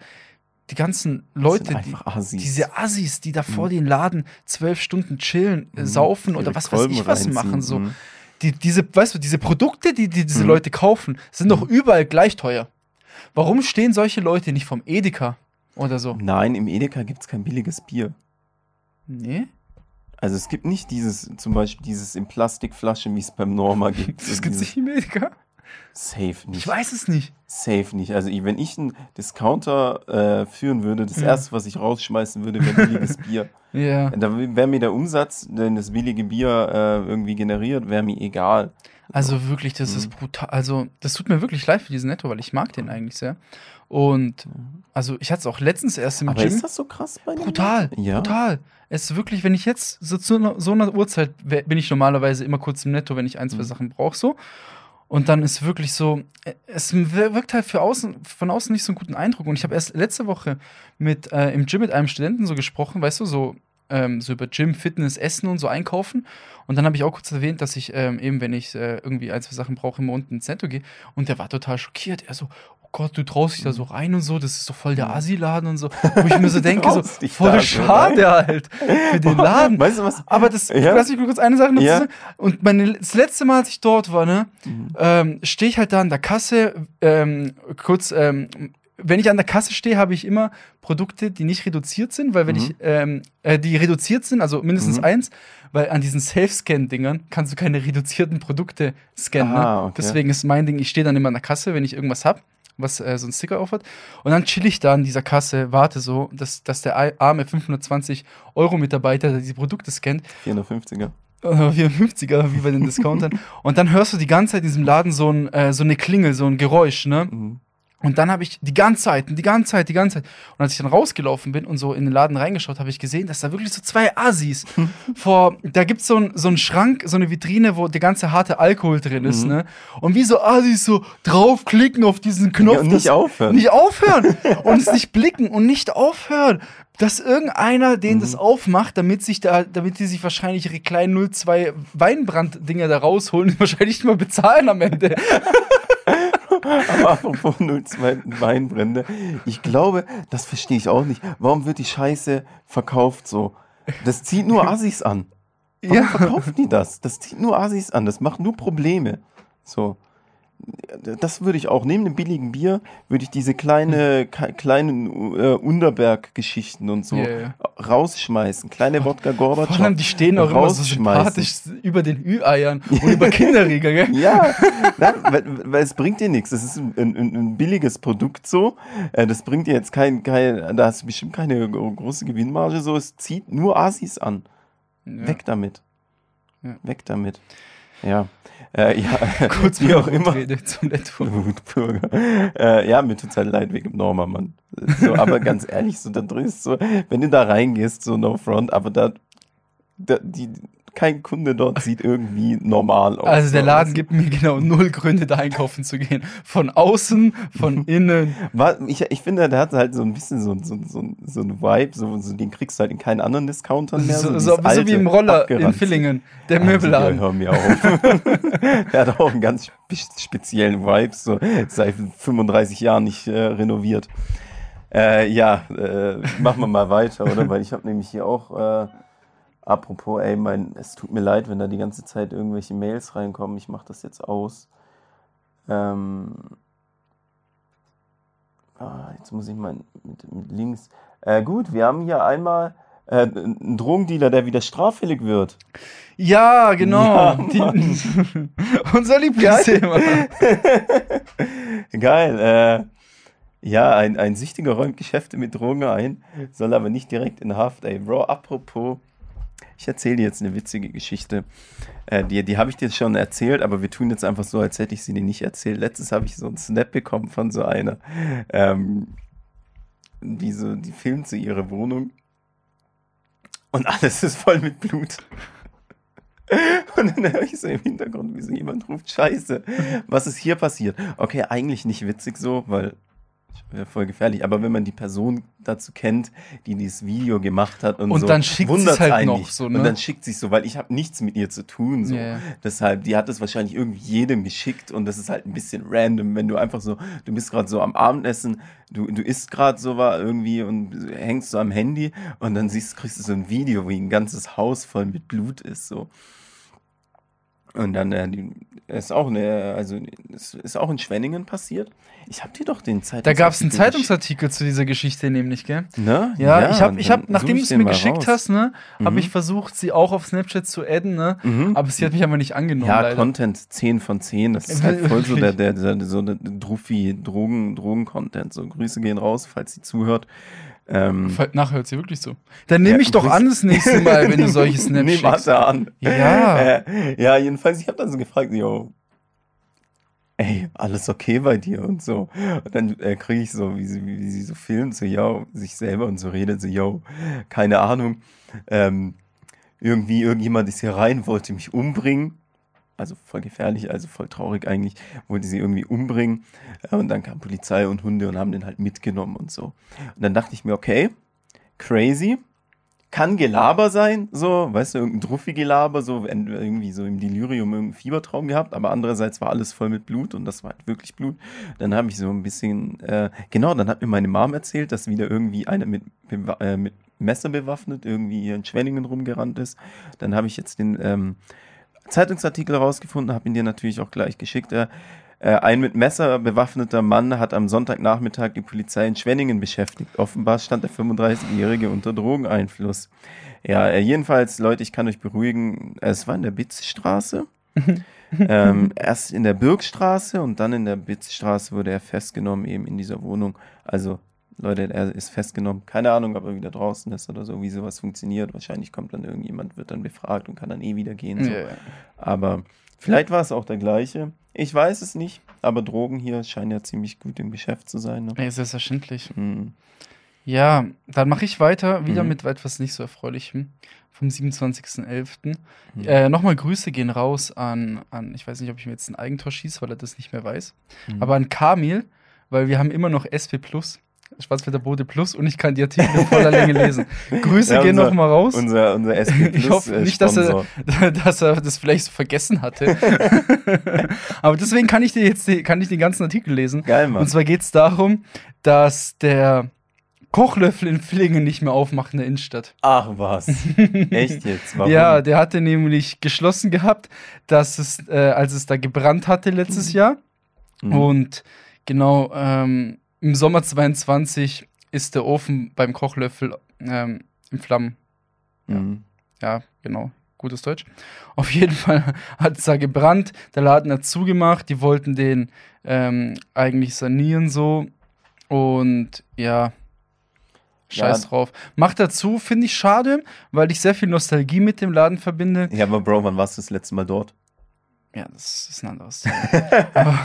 Die ganzen Leute, die, Assis. diese Assis, die da vor Mhm. den Laden zwölf Stunden chillen, äh, Mhm. saufen oder Ihre was weiß Kolben ich was machen, so. Mhm. Die, diese, weißt du, diese Produkte, die, die diese Mhm. Leute kaufen, sind doch überall gleich teuer. Warum stehen solche Leute nicht vom Edeka oder so? Nein, im Edeka gibt es kein billiges Bier. Nee? Also es gibt nicht dieses, zum Beispiel dieses in Plastikflasche, wie es beim Norma gibt. <laughs> Das gibt's dieses- nicht im Edeka? Safe nicht. Ich weiß es nicht. Safe nicht. Also wenn ich einen Discounter äh, führen würde, das Ja. erste, was ich rausschmeißen würde, wäre billiges <laughs> Bier. Ja. Da wäre mir der Umsatz, den das billige Bier äh, irgendwie generiert, wäre mir egal. Also wirklich, das Mhm. ist brutal. Also, das tut mir wirklich leid für diesen Netto, weil ich mag den eigentlich sehr. Und also, ich hatte es auch letztens erst im Aber Gym. ist das so krass bei dir? brutal, Ja. brutal. Es ist wirklich, wenn ich jetzt so zu so einer Uhrzeit bin ich normalerweise immer kurz im Netto, wenn ich ein, zwei Mhm. Sachen brauche, so. Und dann ist wirklich so, äh, es wirkt halt für außen, von außen nicht so einen guten Eindruck. Und ich habe erst letzte Woche mit, äh, im Gym mit einem Studenten so gesprochen, weißt du, so, ähm, so über Gym, Fitness, Essen und so einkaufen. Und dann habe ich auch kurz erwähnt, dass ich ähm, eben, wenn ich äh, irgendwie ein, zwei Sachen brauche, immer unten ins Netto gehe. Und der war total schockiert. Er so, Gott, du traust dich da so rein und so, das ist doch voll der Mhm. Asi-Laden und so. <laughs> Wo ich mir so denke, so, voll da so schade halt für den Laden. <laughs> Weißt du was? Aber das, Ja. lass mich kurz eine Sache noch Ja. sagen. Und meine, das letzte Mal, als ich dort war, ne, Mhm. ähm, stehe ich halt da an der Kasse, ähm, kurz, ähm, wenn ich an der Kasse stehe, habe ich immer Produkte, die nicht reduziert sind, weil wenn Mhm. ich, ähm, äh, die reduziert sind, also mindestens Mhm. eins, weil an diesen Safe-Scan-Dingern kannst du keine reduzierten Produkte scannen. Ne? okay. Deswegen ist mein Ding, ich stehe dann immer an der Kasse, wenn ich irgendwas habe, was äh, so ein Sticker auf hat. Und dann chill ich da an dieser Kasse, warte so, dass, dass der arme 520-Euro-Mitarbeiter der diese Produkte scannt, 450er. äh, 54er, wie bei den Discountern. <laughs> Und dann hörst du die ganze Zeit in diesem Laden so, ein, äh, so eine Klingel, so ein Geräusch, ne? Mhm. Und dann habe ich die ganze Zeit, die ganze Zeit, die ganze Zeit. Und als ich dann rausgelaufen bin und so in den Laden reingeschaut, habe ich gesehen, dass da wirklich so zwei Assis <laughs> vor, da gibt so es so einen Schrank, so eine Vitrine, wo der ganze harte Alkohol drin ist, Mhm. ne? Und wie so Assis so draufklicken auf diesen Knopf. Ja, und nicht aufhören. Nicht aufhören. <laughs> und es nicht blicken und nicht aufhören. Dass irgendeiner denen Mhm. das aufmacht, damit sich da, damit die sich wahrscheinlich ihre kleinen 02 Weinbrand-Dinger da rausholen und <laughs> wahrscheinlich nicht mal bezahlen am Ende. Aber apropos 02 Weinbrände, ich glaube, das verstehe ich auch nicht. Warum wird die Scheiße verkauft so? Das zieht nur Assis an. Warum Ja. verkaufen die das? Das zieht nur Assis an. Das macht nur Probleme. So. Das würde ich auch. Neben dem billigen Bier würde ich diese kleine, ke- kleinen äh, Unterberg-Geschichten und so ja. rausschmeißen. Kleine Wodka Vor allem, Gorbatschow. die stehen auch immer so rausschmeißen. sympathisch über den Ü-Eiern und über Kinderriegel, gell? <laughs> Ja, nein, weil, weil es bringt dir nichts. Es ist ein, ein, ein billiges Produkt so. Äh, Das bringt dir jetzt kein, kein, da hast du bestimmt keine gro- große Gewinnmarge so. Es zieht nur Asis an. Ja. Weg damit. Ja. Weg damit. Ja. Äh, ja, <laughs> Kurz wie auch immer. Rede zum. Wutbürger. Äh, ja, mir tut's halt leid wegen Norma, Mann. So, aber ganz <laughs> ehrlich, so da ist so, wenn du da reingehst, so no front, aber da, da die, kein Kunde dort sieht irgendwie normal aus. Also der Laden gibt mir genau null Gründe, da einkaufen zu gehen. Von außen, von <laughs> innen. ich, ich finde, der hat halt so ein bisschen so, so, so, so ein Vibe, so, so, den kriegst du halt in keinen anderen Discountern mehr. So, so, so wie im Roller in abgeranzte. Villingen, der Also, Möbelladen. Ja, hör mir auf. <laughs> der hat auch einen ganz spe- speziellen Vibe, so seit 35 Jahren nicht äh, renoviert. Äh, ja, äh, machen wir mal weiter, oder? Weil ich habe nämlich hier auch, äh, apropos, ey, mein, es tut mir leid, wenn da die ganze Zeit irgendwelche Mails reinkommen. Ich mache das jetzt aus. Ähm, ah, jetzt muss ich mal mit, mit links. Äh, gut, wir haben hier einmal äh, einen Drogendealer, der wieder straffällig wird. Ja, genau. Ja, Die, <laughs> unser Lieblingsthema. <laughs> Geil. Äh, ja, ein, ein Süchtiger räumt Geschäfte mit Drogen ein, soll aber nicht direkt in Haft. Ey, Bro, apropos, ich erzähle dir jetzt eine witzige Geschichte. Äh, die die habe ich dir schon erzählt, aber wir tun jetzt einfach so, als hätte ich sie dir nicht erzählt. Letztes habe ich so einen Snap bekommen von so einer, ähm, die so, die filmt so ihre Wohnung und alles ist voll mit Blut. <laughs> Und dann höre ich so im Hintergrund, wie so jemand ruft, Scheiße, was ist hier passiert? Okay, eigentlich nicht witzig so, weil wäre voll gefährlich, aber wenn man die Person dazu kennt, die dieses Video gemacht hat und, Und so, dann schickt wundert's sie's halt einen noch so, ne? Und dann schickt sie so, weil ich habe nichts mit ihr zu tun, so. Ja. Deshalb, die hat es wahrscheinlich irgendwie jedem geschickt und das ist halt ein bisschen random, wenn du einfach so, du bist gerade so am Abendessen, du, du isst gerade so war irgendwie und hängst so am Handy und dann siehst, kriegst du so ein Video, wie ein ganzes Haus voll mit Blut ist, so. Und dann, äh, die, ist auch eine, also, es ist auch in Schwenningen passiert. Ich hab dir doch den Zeitungsartikel Da gab es einen Zeitungsartikel zu dieser Geschichte nämlich, gell? Ne? Ja, ich habe, ich hab, nachdem du es mir geschickt raus. hast, ne, habe Mhm. ich versucht, sie auch auf Snapchat zu adden, ne? Mhm. Aber sie hat mich aber nicht angenommen, Ja, leider. Content 10 von 10. Das ist Ja, halt voll so der, der, der so der Druffi, Drogen, Drogen-Content. So, Grüße gehen raus, falls sie zuhört. Ähm, Nachher hört sie wirklich so. Dann nehme Ja, ich doch an das nächste Mal, wenn du solche Snaps schickst. warte an. Ja. Äh, ja, jedenfalls, ich habe dann so gefragt, yo, ey, alles okay bei dir und so. Und dann äh, kriege ich so, wie sie, wie sie so filmt, so, yo, sich selber und so redet, so, yo, keine Ahnung, ähm, irgendwie, irgendjemand ist hier rein, wollte mich umbringen. Also voll gefährlich, also voll traurig eigentlich, wollte sie irgendwie umbringen. Äh, Und dann kam Polizei und Hunde und haben den halt mitgenommen und so. Und dann dachte ich mir, okay, crazy, kann Gelaber sein, so, weißt du, irgendein Druffi-Gelaber, so, irgendwie so im Delirium irgendeinen Fiebertraum gehabt, aber andererseits war alles voll mit Blut und das war halt wirklich Blut. Dann habe ich so ein bisschen, äh, genau, dann hat mir meine Mom erzählt, dass wieder irgendwie einer mit, äh, mit Messer bewaffnet irgendwie hier in Schwenningen rumgerannt ist. Dann habe ich jetzt den ähm, Zeitungsartikel rausgefunden, habe ihn dir natürlich auch gleich geschickt. Äh, äh, ein mit Messer bewaffneter Mann hat am Sonntagnachmittag die Polizei in Schwenningen beschäftigt. Offenbar stand der 35-Jährige unter Drogeneinfluss. Ja, äh, jedenfalls, Leute, ich kann euch beruhigen, es war in der Bitzstraße. <laughs> ähm, erst in der Birkstraße und dann in der Bitzstraße wurde er festgenommen, eben in dieser Wohnung. Also, Leute, er ist festgenommen. Keine Ahnung, ob er wieder draußen ist oder so, wie sowas funktioniert. Wahrscheinlich kommt dann irgendjemand, wird dann befragt und kann dann eh wieder gehen. So. Ja. Aber vielleicht war es auch der gleiche. Ich weiß es nicht, aber Drogen hier scheinen ja ziemlich gut im Geschäft zu sein. Ne? Ey, selbstverständlich. Hm. Ja, dann mache ich weiter, wieder Mhm. mit etwas nicht so Erfreulichem. Vom 27.11. Mhm. Äh, Nochmal Grüße gehen raus an, an, ich weiß nicht, ob ich mir jetzt ein Eigentor schieße, weil er das nicht mehr weiß, Mhm. aber an Kamil, weil wir haben immer noch SP Plus, Schwarzwälder Bode Plus und ich kann die Artikel in voller Länge <laughs> lesen. Grüße Ja, gehen nochmal raus. Unser, unser <laughs> SP Plus Ich hoffe äh, nicht, dass er, <laughs> dass er das vielleicht so vergessen hatte. Aber deswegen kann ich dir jetzt kann ich den ganzen Artikel lesen. Geil, Mann. Und zwar geht es darum, dass der Kochlöffel in Villingen nicht mehr aufmacht in der Innenstadt. Ach was. Echt jetzt? Warum? Ja, der hatte nämlich geschlossen gehabt, dass es, äh, als es da gebrannt hatte letztes Jahr, Mhm. Und genau, ähm, im Sommer 22 ist der Ofen beim Kochlöffel ähm, in Flammen. Mhm. Ja, genau. Gutes Deutsch. Auf jeden Fall <laughs> hat es da gebrannt. Der Laden hat zugemacht. Die wollten den ähm, eigentlich sanieren so. Und ja, scheiß Ja. drauf. Macht dazu, finde ich schade, weil ich sehr viel Nostalgie mit dem Laden verbinde. Ja, aber Bro, wann warst du das letzte Mal dort? Ja, das ist ein anderes <laughs> Thema.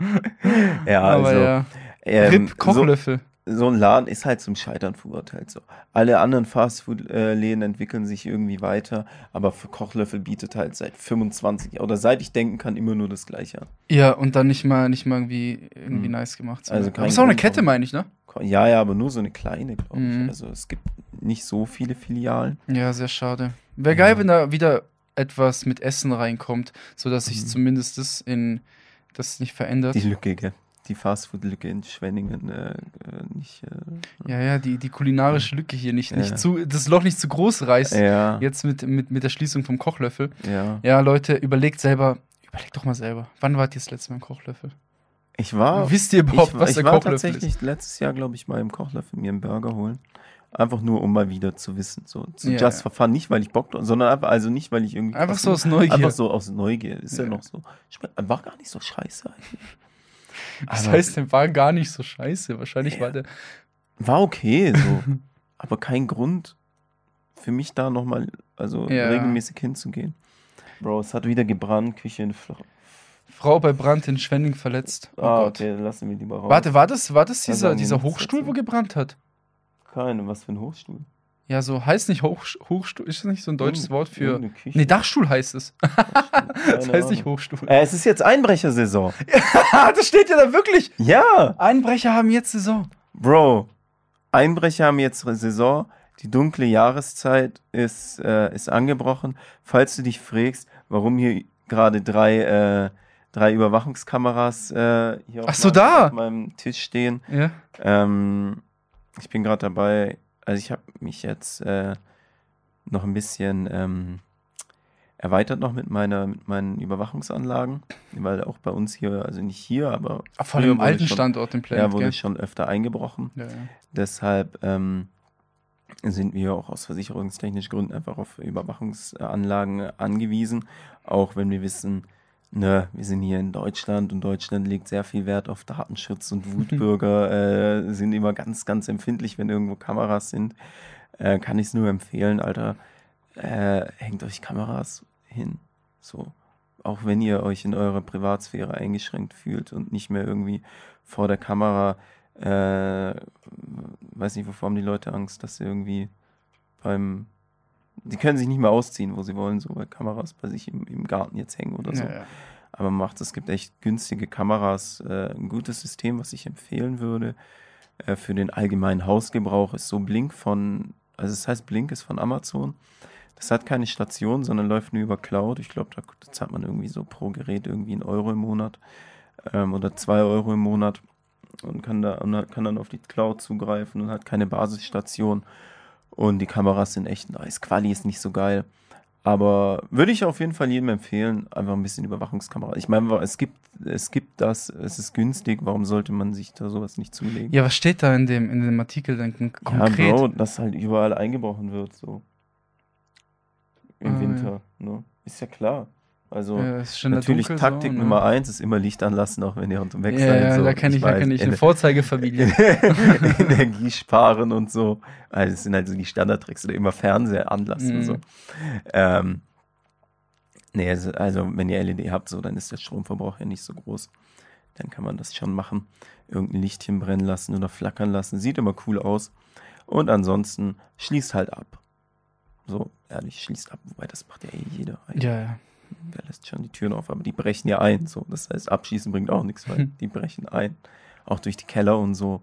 <laughs> Ja, aber also. ja. ähm, RIP so, Kochlöffel. so ein Laden ist halt zum Scheitern verurteilt. So. Alle anderen Fastfood-Läden entwickeln sich irgendwie weiter, aber für Kochlöffel bietet halt seit 25 oder seit ich denken kann immer nur das Gleiche an. Ja, und dann nicht mal, nicht mal irgendwie, irgendwie Mhm. nice gemacht. So. Also aber ist auch eine Kette, meine ich, ne? Ja, ja, aber nur so eine kleine, glaube ich. Mhm. Also es gibt nicht so viele Filialen. Ja, sehr schade. Wäre geil, Ja. wenn da wieder etwas mit Essen reinkommt, sodass Mhm. zumindest das in das nicht verändert. Die Lücke, gell? Die Fastfood-Lücke in Schwenningen äh, äh, nicht. ja, ja, die, die kulinarische Lücke hier nicht, Ja. nicht zu, das Loch nicht zu groß reißt. Äh, ja, Jetzt mit, mit, mit der Schließung vom Kochlöffel. ja. Ja, Leute, überlegt selber, überlegt doch mal selber. Wann wart ihr das letzte Mal im Kochlöffel? Ich war. Wisst ihr überhaupt, ich, was ich der war Kochlöffel tatsächlich ist? letztes Jahr, glaube ich, mal im Kochlöffel mir einen Burger holen. Einfach nur, um mal wieder zu wissen. So, zu Ja, just for fun. Nicht, weil ich Bock drauf, sondern einfach, also nicht, weil ich irgendwie. Einfach so aus Neugier. Einfach so aus Neugier. Ist ja, Ja. noch so. Schmeckt- War gar nicht so scheiße eigentlich. Das Aber heißt, der war gar nicht so scheiße. Wahrscheinlich Ja. war der. War okay, so. <laughs> aber kein Grund für mich da nochmal, also regelmäßig hinzugehen. Bro, es hat wieder gebrannt, Küche in Fl Frau bei Brand in Schwenning verletzt. Oh Ah, Gott. okay, lassen wir lieber raus. Warte, war das, war das Da dieser, wir dieser Hochstuhl, wo gebrannt hat? Keine, was für ein Hochstuhl. Ja, so heißt nicht Hoch, Hochstuhl. Ist das nicht so ein deutsches Wort für. Nee, Dachstuhl heißt es. <laughs> Das heißt nicht. Hochstuhl. Äh, es ist jetzt Einbrechersaison. <laughs> das steht ja da wirklich. Ja, Einbrecher haben jetzt Saison. Bro. Einbrecher haben jetzt Saison. Die dunkle Jahreszeit ist, äh, ist angebrochen. Falls du dich fragst, warum hier gerade drei, äh, drei Überwachungskameras äh, hier Ach so, meinem, da. auf meinem Tisch stehen. Ja. Ähm, ich bin gerade dabei, also ich habe mich jetzt äh, noch ein bisschen ähm, erweitert noch mit meiner mit meinen Überwachungsanlagen, weil auch bei uns hier, also nicht hier, aber Ah, Vor allem im alten schon, Standort im ja, Planet, wurde gell? schon öfter eingebrochen. Ja, ja. Deshalb ähm, sind wir auch aus versicherungstechnischen Gründen einfach auf Überwachungsanlagen angewiesen, auch wenn wir wissen, ne, wir sind hier in Deutschland und Deutschland legt sehr viel Wert auf Datenschutz und <laughs> Wutbürger äh, sind immer ganz, ganz empfindlich, wenn irgendwo Kameras sind. Äh, kann ich es nur empfehlen, Alter, äh, hängt euch Kameras hin. So. Auch wenn ihr euch in eurer Privatsphäre eingeschränkt fühlt und nicht mehr irgendwie vor der Kamera äh, weiß nicht, wovor haben die Leute Angst, dass sie irgendwie beim. Die können sich nicht mehr ausziehen, wo sie wollen, so weil Kameras bei sich im, im Garten jetzt hängen oder so. Ja, ja. Aber macht es gibt echt günstige Kameras. Äh, ein gutes System, was ich empfehlen würde äh, für den allgemeinen Hausgebrauch, ist so Blink von, also es heißt Blink ist von Amazon. Das hat keine Station, sondern läuft nur über Cloud. Ich glaube, da zahlt man irgendwie so pro Gerät irgendwie einen Euro im Monat ähm, oder zwei Euro im Monat und kann, da, und kann dann auf die Cloud zugreifen und hat keine Basisstation. Und die Kameras sind echt nice. Quali ist nicht so geil. Aber würde ich auf jeden Fall jedem empfehlen, einfach ein bisschen Überwachungskamera. Ich meine, es gibt, es gibt das, es ist günstig, warum sollte man sich da sowas nicht zulegen? ja, was steht da in dem, in dem Artikel kon- konkret? Ja, Bro, dass halt überall eingebrochen wird, so. Im Ah, Winter, ne? Ist ja klar. Also, Ja, da natürlich Taktik so, ne? Nummer eins ist immer Licht anlassen, auch wenn ihr unterwegs Ja, seid. ja, so. da kenne ich, da weiß, kenn ich eine Vorzeigefamilie. <laughs> Energie sparen und so. Also, das sind halt so die Standardtricks oder immer Fernseher anlassen und Mhm. so. Ähm, nee, also, also, wenn ihr LED habt, so, dann ist der Stromverbrauch ja nicht so groß. Dann kann man das schon machen. Irgendein Lichtchen brennen lassen oder flackern lassen. Sieht immer cool aus. Und ansonsten schließt halt ab. So, ehrlich, schließt ab. Wobei, das macht ja eh jeder. ja, ja. Wer lässt schon die Türen auf, aber die brechen ja ein. So. Das heißt, abschießen bringt auch nichts, weil die brechen ein. Auch durch die Keller und so.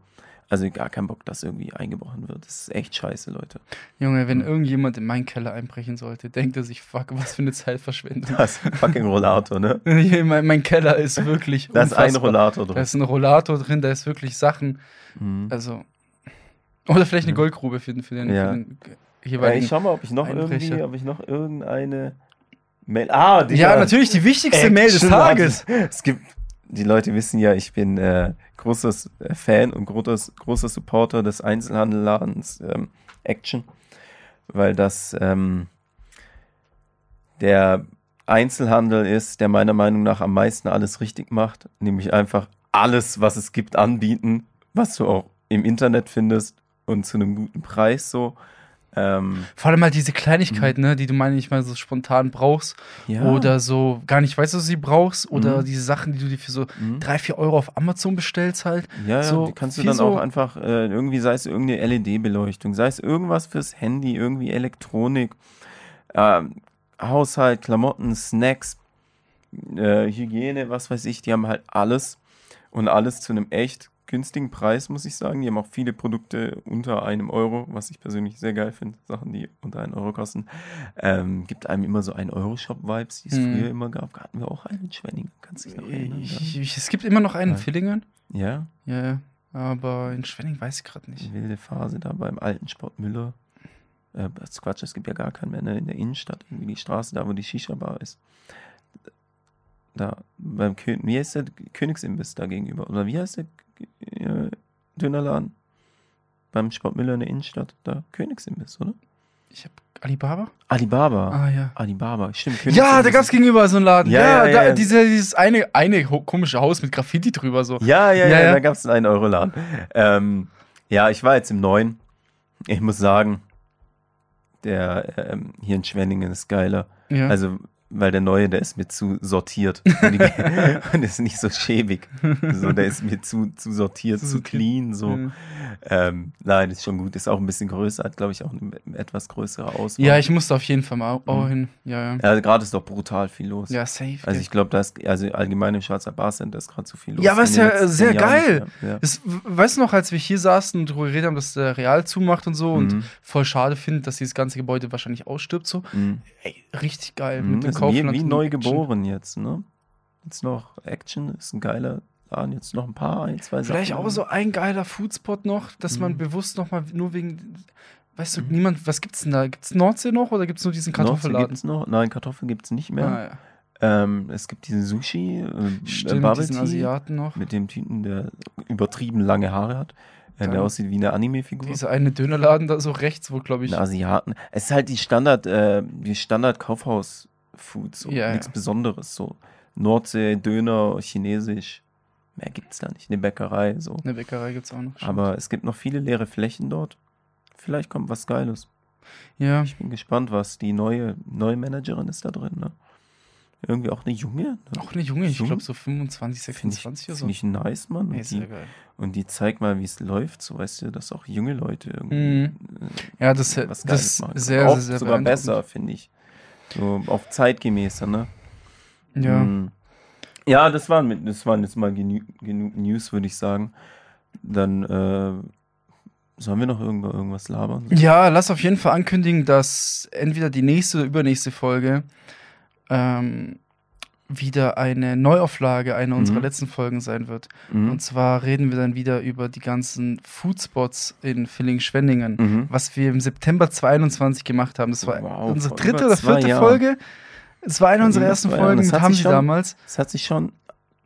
Also gar kein Bock, dass irgendwie eingebrochen wird. Das ist echt scheiße, Leute. Junge, wenn irgendjemand in meinen Keller einbrechen sollte, denkt er sich, fuck, was für eine Zeitverschwendung. Das ist ein fucking Rollator, ne? <laughs> Mein, mein Keller ist wirklich. Da ist ein unfassbar. Rollator Da drin. ist ein Rollator drin, da ist wirklich Sachen. Mhm. Also. Oder vielleicht eine Ja. Goldgrube für den, für den, Ja. für den Ja, jeweiligen. ich schau mal, ob ich noch Einbrecher. irgendwie, ob ich noch irgendeine Mail. Ah, die Ja, natürlich die wichtigste Mail des Tages. hat- Es gibt, die Leute wissen ja, ich bin äh, großer äh, Fan und großer, großer Supporter des Einzelhandelladens ähm, Action, weil das ähm, der Einzelhandel ist, der meiner Meinung nach am meisten alles richtig macht, nämlich einfach alles, was es gibt, anbieten, was du auch im Internet findest und zu einem guten Preis so. Ähm, Vor allem halt diese Kleinigkeiten, ne, die du manchmal so spontan brauchst. ja. Oder so gar nicht weißt, dass du sie brauchst. Oder Mhm. diese Sachen, die du dir für so Mhm. drei, vier Euro auf Amazon bestellst halt. Ja, So ja, die kannst du dann so- auch einfach äh, irgendwie, sei es irgendeine LED-Beleuchtung, sei es irgendwas fürs Handy, irgendwie Elektronik, ähm, Haushalt, Klamotten, Snacks, äh, Hygiene, was weiß ich, die haben halt alles und alles zu einem echt günstigen Preis, muss ich sagen. Die haben auch viele Produkte unter einem Euro, was ich persönlich sehr geil finde. Sachen, die unter einen Euro kosten. Ähm, gibt einem immer so ein Euro-Shop-Vibes, die es Mhm. früher immer gab. Hatten wir auch einen in Schwenningen, kannst du dich noch erinnern? Ich, ich, es gibt immer noch einen in Ja. Villingen. ja, Ja, ja. Aber in Schwenning weiß ich gerade nicht. wilde Phase da beim alten Sport Müller. Äh, das ist Quatsch, es gibt ja gar keinen mehr ne? in der Innenstadt, irgendwie die Straße da, wo die Shisha-Bar ist. Da beim Kö wie heißt der Königsimbiss da gegenüber? Oder wie heißt der Dönerladen? Beim Sport Müller in der Innenstadt, da Königsimbiss, oder? Ich hab Alibaba? Alibaba. Ah, ja. Alibaba, stimmt. Ja, da gab's ist- gegenüber so einen Laden. Ja, Ja, ja, da, ja. Diese, dieses eine, eine komische Haus mit Graffiti drüber so. Ja, ja, ja, da gab es einen Euro-Laden. Ähm, ja, ich war jetzt im neuen. Ich muss sagen, der ähm, hier in Schwenningen ist geiler. Also, weil der neue, der ist mir zu sortiert. Und <laughs> und ist nicht so schäbig. So, der ist mir zu, zu sortiert, Zu zu clean. So. Ja. Ähm, nein, ist schon gut. Ist auch ein bisschen größer, hat, glaube ich, auch eine etwas größere Auswahl. ja, ich musste auf jeden Fall mal auch Mhm. hin. Ja, ja. Ja, gerade ist doch brutal viel los. Ja, safe. Also ich glaube, da ist, also allgemein im Schwarzer Bar Center ist gerade so viel los. Ja, aber ist ja, sehr geil. Ja. Das, weißt du noch, als wir hier saßen und darüber geredet haben, dass der Real zumacht und so und Mhm. voll schade findet, dass dieses ganze Gebäude wahrscheinlich ausstirbt, so. Mhm. Ey, richtig geil. Mhm, Mit dem ist wie, wie neu geboren jetzt, ne? Jetzt noch Action, ist ein geiler Laden, jetzt noch ein paar, ein, zwei Vielleicht Sachen. auch so ein geiler Foodspot noch, dass man Mhm. bewusst noch mal nur wegen, weißt du, niemand, was gibt's denn da? Gibt's Nordsee noch oder gibt's nur diesen Nordsee Kartoffelladen? gibt's noch? Nein, Kartoffeln gibt's nicht mehr. Ah, ja. ähm, es gibt diesen Sushi, äh, Stimmt, Bubble diesen Asiaten noch. mit dem Typen, der übertrieben lange Haare hat, äh, Dann der aussieht wie eine Anime-Figur. Dieser eine Dönerladen da so rechts, wo, glaube ich. Asiaten. Es ist halt die Standard, äh, die Standard Kaufhaus-Food, so Ja, nichts ja. Besonderes, so Nordsee, Döner, Chinesisch. Mehr gibt's da nicht. Eine Bäckerei, so. Eine Bäckerei gibt's auch noch. stimmt. Aber es gibt noch viele leere Flächen dort. Vielleicht kommt was Geiles. ja. Ich bin gespannt, was die neue, neue Managerin ist da drin. Ne? Irgendwie auch eine junge. Ne? Auch eine Junge, ich glaube so 25, Finde ich, 26 oder so. find ich nice, Mann. Ey, Und die, geil. und die zeigt mal, wie es läuft. So weißt du, dass auch junge Leute irgendwie äh, Ja, das, was das ist sehr, sehr, sehr sogar besser, finde ich. So auf zeitgemäßer, ne? Ja. Mhm. Ja, das waren, das waren jetzt mal genü genug News, würde ich sagen. Dann äh, sollen wir noch irgendwo irgendwas labern? Ja, lass auf jeden Fall ankündigen, dass entweder die nächste oder übernächste Folge ähm, wieder eine Neuauflage einer Mhm. unserer letzten Folgen sein wird. Mhm. Und zwar reden wir dann wieder über die ganzen Foodspots in Villingen-Schwenningen, Mhm. was wir im September 2021 gemacht haben. Das war Wow, unsere dritte oder vierte. Folge. Es war eine unserer ersten. Folgen Das sich schon- damals. Es hat sich schon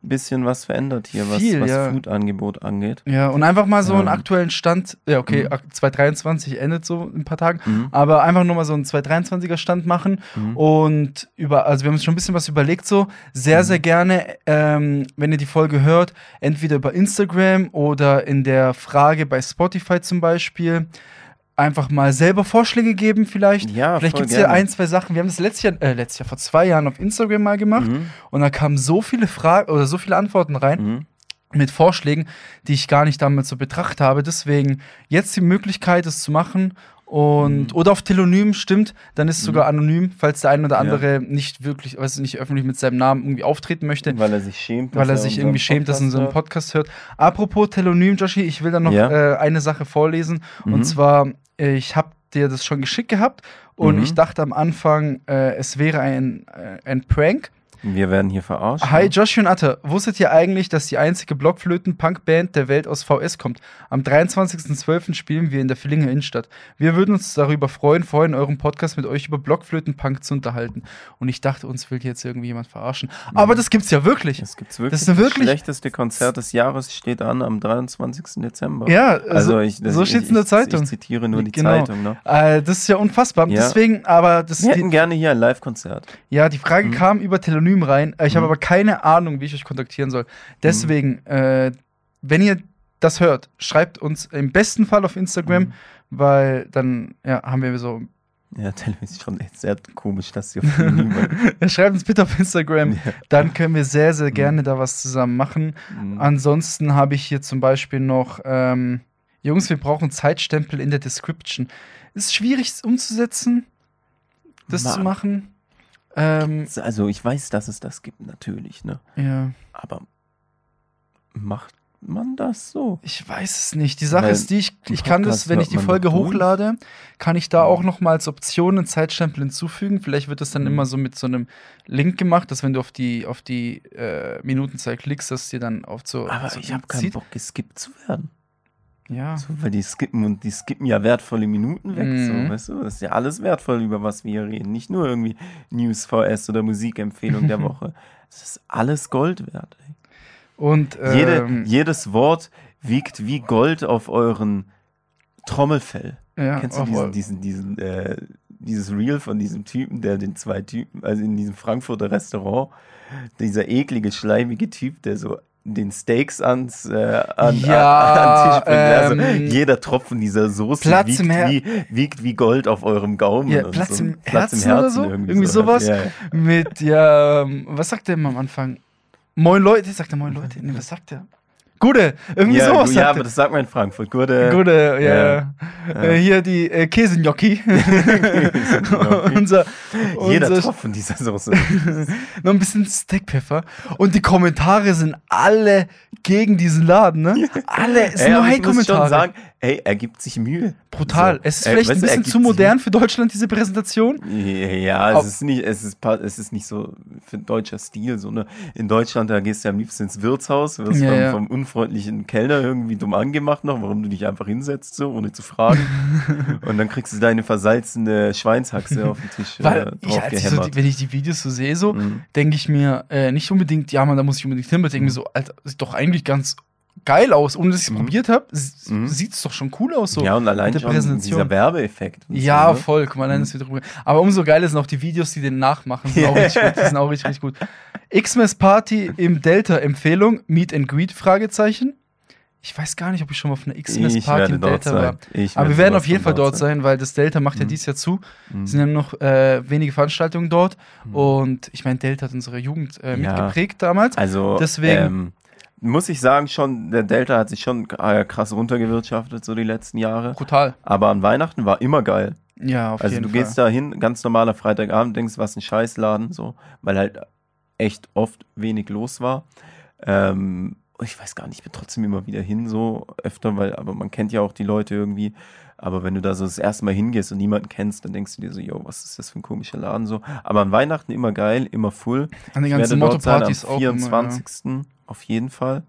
bisschen was verändert hier, was, Viel, was ja. Food-Angebot angeht. Ja, und einfach mal so einen Ähm. aktuellen Stand. Ja, okay, Mhm. ak- 2023 endet so in ein paar Tagen. Mhm. Aber einfach nur mal so einen 223er Stand machen Mhm. und über, also wir haben uns schon ein bisschen was überlegt, so sehr, Mhm. sehr gerne, ähm, wenn ihr die Folge hört, entweder über Instagram oder in der Frage bei Spotify zum Beispiel, einfach mal selber Vorschläge geben, vielleicht. Ja, vielleicht gibt es ja ein, zwei Sachen. Wir haben das letztes Jahr, äh, letztes Jahr vor zwei Jahren auf Instagram mal gemacht Mhm. und da kamen so viele Fragen oder so viele Antworten rein Mhm. mit Vorschlägen, die ich gar nicht damals so betrachtet habe. Deswegen jetzt die Möglichkeit, es zu machen. Und, Mhm. oder auf Telonym stimmt, dann ist es sogar anonym, falls der ein oder Ja. andere nicht wirklich, weiß nicht öffentlich mit seinem Namen irgendwie auftreten möchte, Weil er sich schämt. weil er sich irgendwie schämt, dass er unseren hört. Podcast hört. Apropos Telonym, Joshi, ich will da noch Ja. äh, eine Sache vorlesen. Mhm. Und zwar, ich habe dir das schon geschickt gehabt und Mhm. ich dachte am Anfang, äh, es wäre ein, äh, ein Prank. Wir werden hier verarscht. Hi ne? Josh und Atta, wusstet ihr eigentlich, dass die einzige Blockflöten-Punk-Band der Welt aus VS kommt? Am 23.12. spielen wir in der Villinger Innenstadt. Wir würden uns darüber freuen, vorhin in eurem Podcast mit euch über Blockflöten-Punk zu unterhalten. Und ich dachte, uns will jetzt irgendwie jemand verarschen. Aber das gibt's ja wirklich. Das gibt's wirklich. Das ist wirklich- schlechteste Konzert des Jahres steht an am 23. Dezember. Ja, also so- ich, das, so steht's in der ich, Zeitung. Ich zitiere nur die Genau. Zeitung. Ne? Äh, das ist ja unfassbar. Ja. Deswegen, aber das Wir hätten die, gerne hier ein Live-Konzert. ja, die Frage Mhm. kam über Telonym rein. Äh, Ich habe Mhm. aber keine Ahnung, wie ich euch kontaktieren soll. Deswegen, äh, wenn ihr das hört, schreibt uns im besten Fall auf Instagram, Mhm. weil dann ja, haben wir so. Ja, ist schon echt sehr komisch, dass viel niemand. <laughs> Schreibt uns bitte auf Instagram, Ja. dann können wir sehr, sehr Mhm. gerne da was zusammen machen. Mhm. Ansonsten habe ich hier zum Beispiel noch, ähm, Jungs, wir brauchen Zeitstempel in der Description. Ist schwierig umzusetzen, das zu Mann. machen. Ähm, Also ich weiß, dass es das gibt, natürlich, ne? ja, Aber macht man das so? ich weiß es nicht. Die Sache Weil ist die, ich, ich kann das, wenn ich die Folge hochlade, kann ich da Mhm. auch noch mal als Option einen Zeitstempel hinzufügen. Vielleicht wird das dann Mhm. immer so mit so einem Link gemacht, dass wenn du auf die, auf die äh, Minutenzahl klickst, dass dir dann auf so. Aber so ich habe keinen. Bock, geskippt zu werden. Ja. So, weil die skippen und die skippen ja wertvolle Minuten weg. Mhm. So, weißt du, das ist ja alles wertvoll, über was wir hier reden. Nicht nur irgendwie News VS oder Musikempfehlung der <laughs> Woche. Es ist alles Gold wert. Ey. Und Jede, ähm, jedes Wort wiegt wie Gold auf euren Trommelfell. ja, Kennst du diesen, diesen, diesen, äh, dieses Reel von diesem Typen, der den zwei Typen, also in diesem Frankfurter Restaurant, dieser eklige, schleimige Typ, der so den Steaks ans, äh, an, Ja, an, an Tisch bringt. Also ähm, jeder Tropfen dieser Soße Platz wiegt, im wie, wiegt wie Gold auf eurem Gaumen. Ja, Platz so. im Herzen oder so? Irgendwie sowas? Ja, mit, ja, ähm, was sagt der immer am Anfang? Moin Leute, sagt er Moin Leute? Nee, was sagt der? Gute, irgendwie ja, sowas ja, aber er. das sagt man in Frankfurt. Gute. Gute, ja. ja. Äh, hier die äh, Käsegnocchi. <laughs> <laughs> Käsegnocchi. unser, Jeder unser Tropfen dieser Soße. <laughs> noch ein bisschen Steakpfeffer. Und die Kommentare sind alle gegen diesen Laden, ne? Alle, es sind Ey, nur aber ich muss schon Hate-Kommentare. sagen, ey, er gibt sich Mühe. Brutal. So. Es ist Ey, vielleicht weißt ein bisschen zu modern für Deutschland, diese Präsentation. Ja, es ist nicht, es ist, es ist nicht so für deutscher Stil. So ne? In Deutschland, da gehst du am liebsten ins Wirtshaus, wirst Ja, vom, ja. vom unfreundlichen Kellner irgendwie dumm angemacht noch, warum du dich einfach hinsetzt, so, ohne zu fragen. <laughs> Und dann kriegst du deine versalzene Schweinshaxe auf den Tisch äh, Weil als ich so, draufgehämmert. die, wenn ich die Videos so sehe, so, Mhm. denke ich mir äh, nicht unbedingt, ja, man, da muss ich unbedingt hin, aber denke mir so, Alter, sieht doch eigentlich ganz geil aus. Ohne dass ich es Mhm. probiert habe, Mhm. sieht es doch schon cool aus. So. ja, und allein mit der schon Präsentation. dieser Werbeeffekt. Ja, so, ne? voll. Guck mal, allein Mhm. das wird drüber. Aber umso geiler sind auch die Videos, die den nachmachen. Sind auch <laughs> richtig gut. Die sind auch richtig, richtig gut. Xmas Party im Delta Empfehlung. Meet and Greet? Fragezeichen. Ich weiß gar nicht, ob ich schon mal auf einer Xmas Party im Delta war. sein. Ich Aber wir werde werden auf jeden Fall dort sein, weil das Delta macht ja Mhm. dieses Jahr zu. Mhm. Es sind ja nur noch äh, wenige Veranstaltungen dort. Mhm. Und ich meine, Delta hat unsere Jugend äh, Ja. mitgeprägt damals. Also, Deswegen- ähm, muss ich sagen, schon, der Delta hat sich schon äh, krass runtergewirtschaftet, so die letzten Jahre. Brutal. Aber an Weihnachten war immer geil. Ja, auf also jeden du Fall. gehst da hin, ganz normaler Freitagabend, denkst, was ein Scheißladen, so, weil halt echt oft wenig los war. Ähm, ich weiß gar nicht, ich bin trotzdem immer wieder hin, so öfter, weil, aber man kennt ja auch die Leute irgendwie. Aber wenn du da so das erste Mal hingehst und niemanden kennst, dann denkst du dir so, yo, was ist das für ein komischer Laden so. Aber an Weihnachten immer geil, immer full. An den ganzen dort sein am Motto-Partys auch. Immer, ja. 24. auf jeden Fall.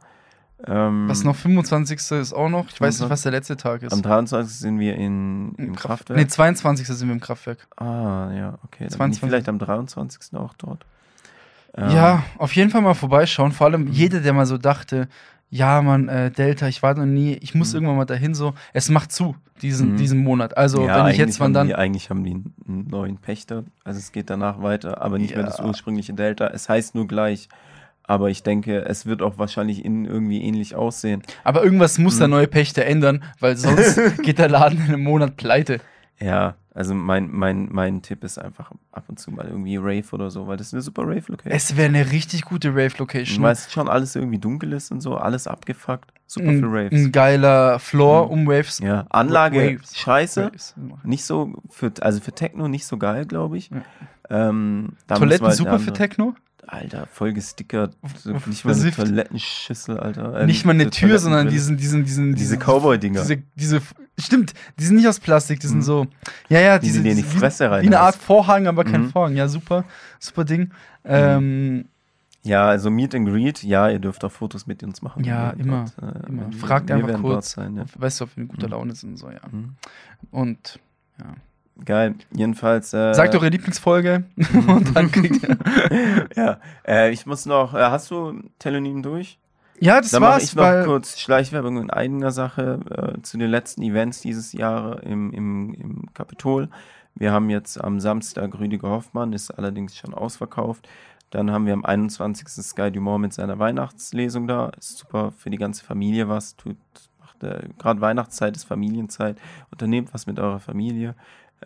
Ähm, Was noch 25. ist auch noch. Ich weiß nicht, was der letzte Tag ist. Am 23. sind wir in, im Kraft- Kraftwerk. Nee, 22. sind wir im Kraftwerk. Ah, ja, okay. Dann bin ich 22. vielleicht am 23. auch dort. Ähm, Ja, auf jeden Fall mal vorbeischauen. Vor allem jeder, der mal so dachte, ja, Mann, äh, Delta, ich war noch nie, ich muss Mhm. irgendwann mal dahin so. Es macht zu, diesen, Mhm. diesen Monat. Also, ja, wenn ich jetzt, wann dann. Die, eigentlich haben die einen neuen Pächter. Also es geht danach weiter, aber nicht mehr das Ja. ursprüngliche Delta. Es heißt nur gleich. Aber ich denke, es wird auch wahrscheinlich innen irgendwie ähnlich aussehen. Aber irgendwas muss der Mhm. neue Pächter ändern, weil sonst <laughs> geht der Laden in einem Monat pleite. Ja, also mein, mein, mein Tipp ist einfach ab und zu mal irgendwie Rave oder so, weil das ist eine super Rave-Location. Es wäre eine richtig gute Rave-Location. Weil es schon alles irgendwie dunkel ist und so, alles abgefuckt. Super für Raves. ein geiler Floor Mhm. um Waves. Ja, Anlage Waves. scheiße. Waves. Nicht so für, also für Techno nicht so geil, glaube ich. Ja. Ähm, Toiletten halt super für Techno. Alter, voll gestickert. <laughs> Nicht mal eine. Toilettenschüssel, Alter. Äh, nicht mal eine Tür, sondern diesen, diesen, diesen, Diese Cowboy-Dinger. Diese, diese, stimmt, die sind nicht aus Plastik, die sind Mhm. so, ja, ja, Die diese, sie dir in die Fresse wie, wie eine. Art Vorhang, aber kein Mhm. Vorhang. Ja, super, super Ding. Ähm, Ja, also Meet and Greet, ja, ihr dürft auch Fotos mit uns machen. Ja, wenn immer, dort, äh, immer. Fragt einfach kurz. Sein, ja. weißt du, ob wir in guter Mhm. Laune sind und so, ja. Mhm. Und ja. Geil. Jedenfalls. Äh, Sagt eure Lieblingsfolge <laughs> und dann kriegt ihr. <laughs> ja, äh, ich muss noch. Äh, hast du Telonym durch? Ja, das Dann war's, ich noch kurz Schleichwerbung in eigener Sache äh, zu den letzten Events dieses Jahr im, im, im Kapitol. Wir haben jetzt am Samstag Rüdiger Hoffmann, ist allerdings schon ausverkauft. Dann haben wir am 21. Sky Dumont mit seiner Weihnachtslesung da. Ist super für die ganze Familie was. Tut, macht äh, gerade Weihnachtszeit ist Familienzeit. Unternehmt was mit eurer Familie.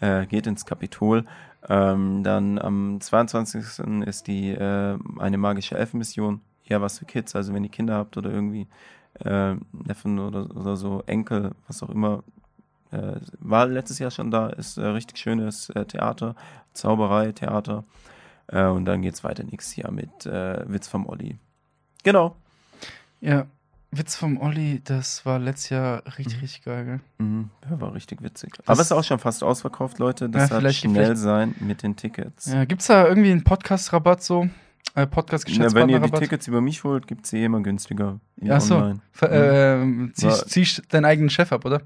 Äh, geht ins Kapitol. Ähm, dann am 22. ist die äh, eine magische Elfenmission. Eher was für Kids, also wenn ihr Kinder habt oder irgendwie äh, Neffen oder, oder so, Enkel, was auch immer. Äh, war letztes Jahr schon da, ist äh, richtig schönes äh, Theater, Zauberei, Theater. Äh, und dann geht's weiter nächstes Jahr mit äh, Witz vom Olli. Genau. Ja, Witz vom Olli, das war letztes Jahr richtig, Mhm. richtig geil, gell? Mhm, ja, war richtig witzig. Aber es ist auch schon fast ausverkauft, Leute. Das Ja, hat vielleicht- schnell vielleicht- sein mit den Tickets. Ja, gibt's da irgendwie einen Podcast-Rabatt so? Äh, Ja, wenn ihr die? Tickets über mich holt, gibt's sie immer günstiger. Ach so. online. Ver- ähm, ziehst, ziehst deinen eigenen Chef ab, oder?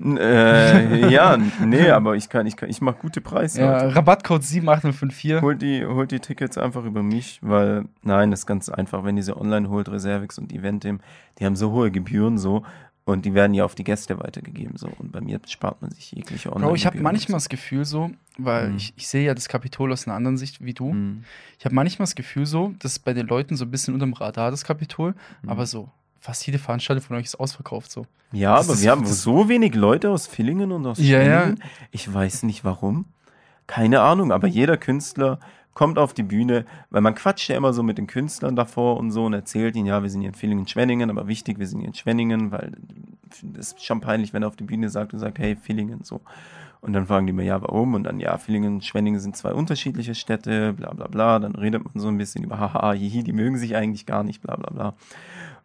Äh, ja, nee, aber ich kann, ich kann, ich mach gute Preise. Ja. Rabattcode 78054. Holt die, holt die Tickets einfach über mich, weil, nein, das ist ganz einfach, wenn ihr sie online holt, Reservix und Eventim, die haben so hohe Gebühren so und die werden ja auf die Gäste weitergegeben so und bei mir spart man sich jegliche online Bro, ich habe manchmal das Gefühl so, weil Mhm. ich, ich sehe ja das Kapitol aus einer anderen Sicht wie du. Mhm. Ich habe manchmal das Gefühl so, dass bei den Leuten so ein bisschen unterm Radar das Kapitol, Mhm. aber so fast jede Veranstaltung von euch ist ausverkauft so. Ja, Das aber ist- wir haben so wenig Leute aus Villingen und aus Ja, ja. Schwenningen. Ich weiß nicht warum. Keine Ahnung, aber jeder Künstler kommt auf die Bühne, weil man quatscht ja immer so mit den Künstlern davor und so und erzählt ihnen, ja, wir sind hier in Villingen, Schwenningen, aber wichtig, wir sind hier in Schwenningen, weil es ist schon peinlich, wenn er auf die Bühne sagt und sagt, hey, Villingen, so. Und dann fragen die mir, ja, warum? Und dann, ja, Villingen und Schwenningen sind zwei unterschiedliche Städte, bla bla bla. Dann redet man so ein bisschen über, haha, hihi, die mögen sich eigentlich gar nicht, bla bla bla.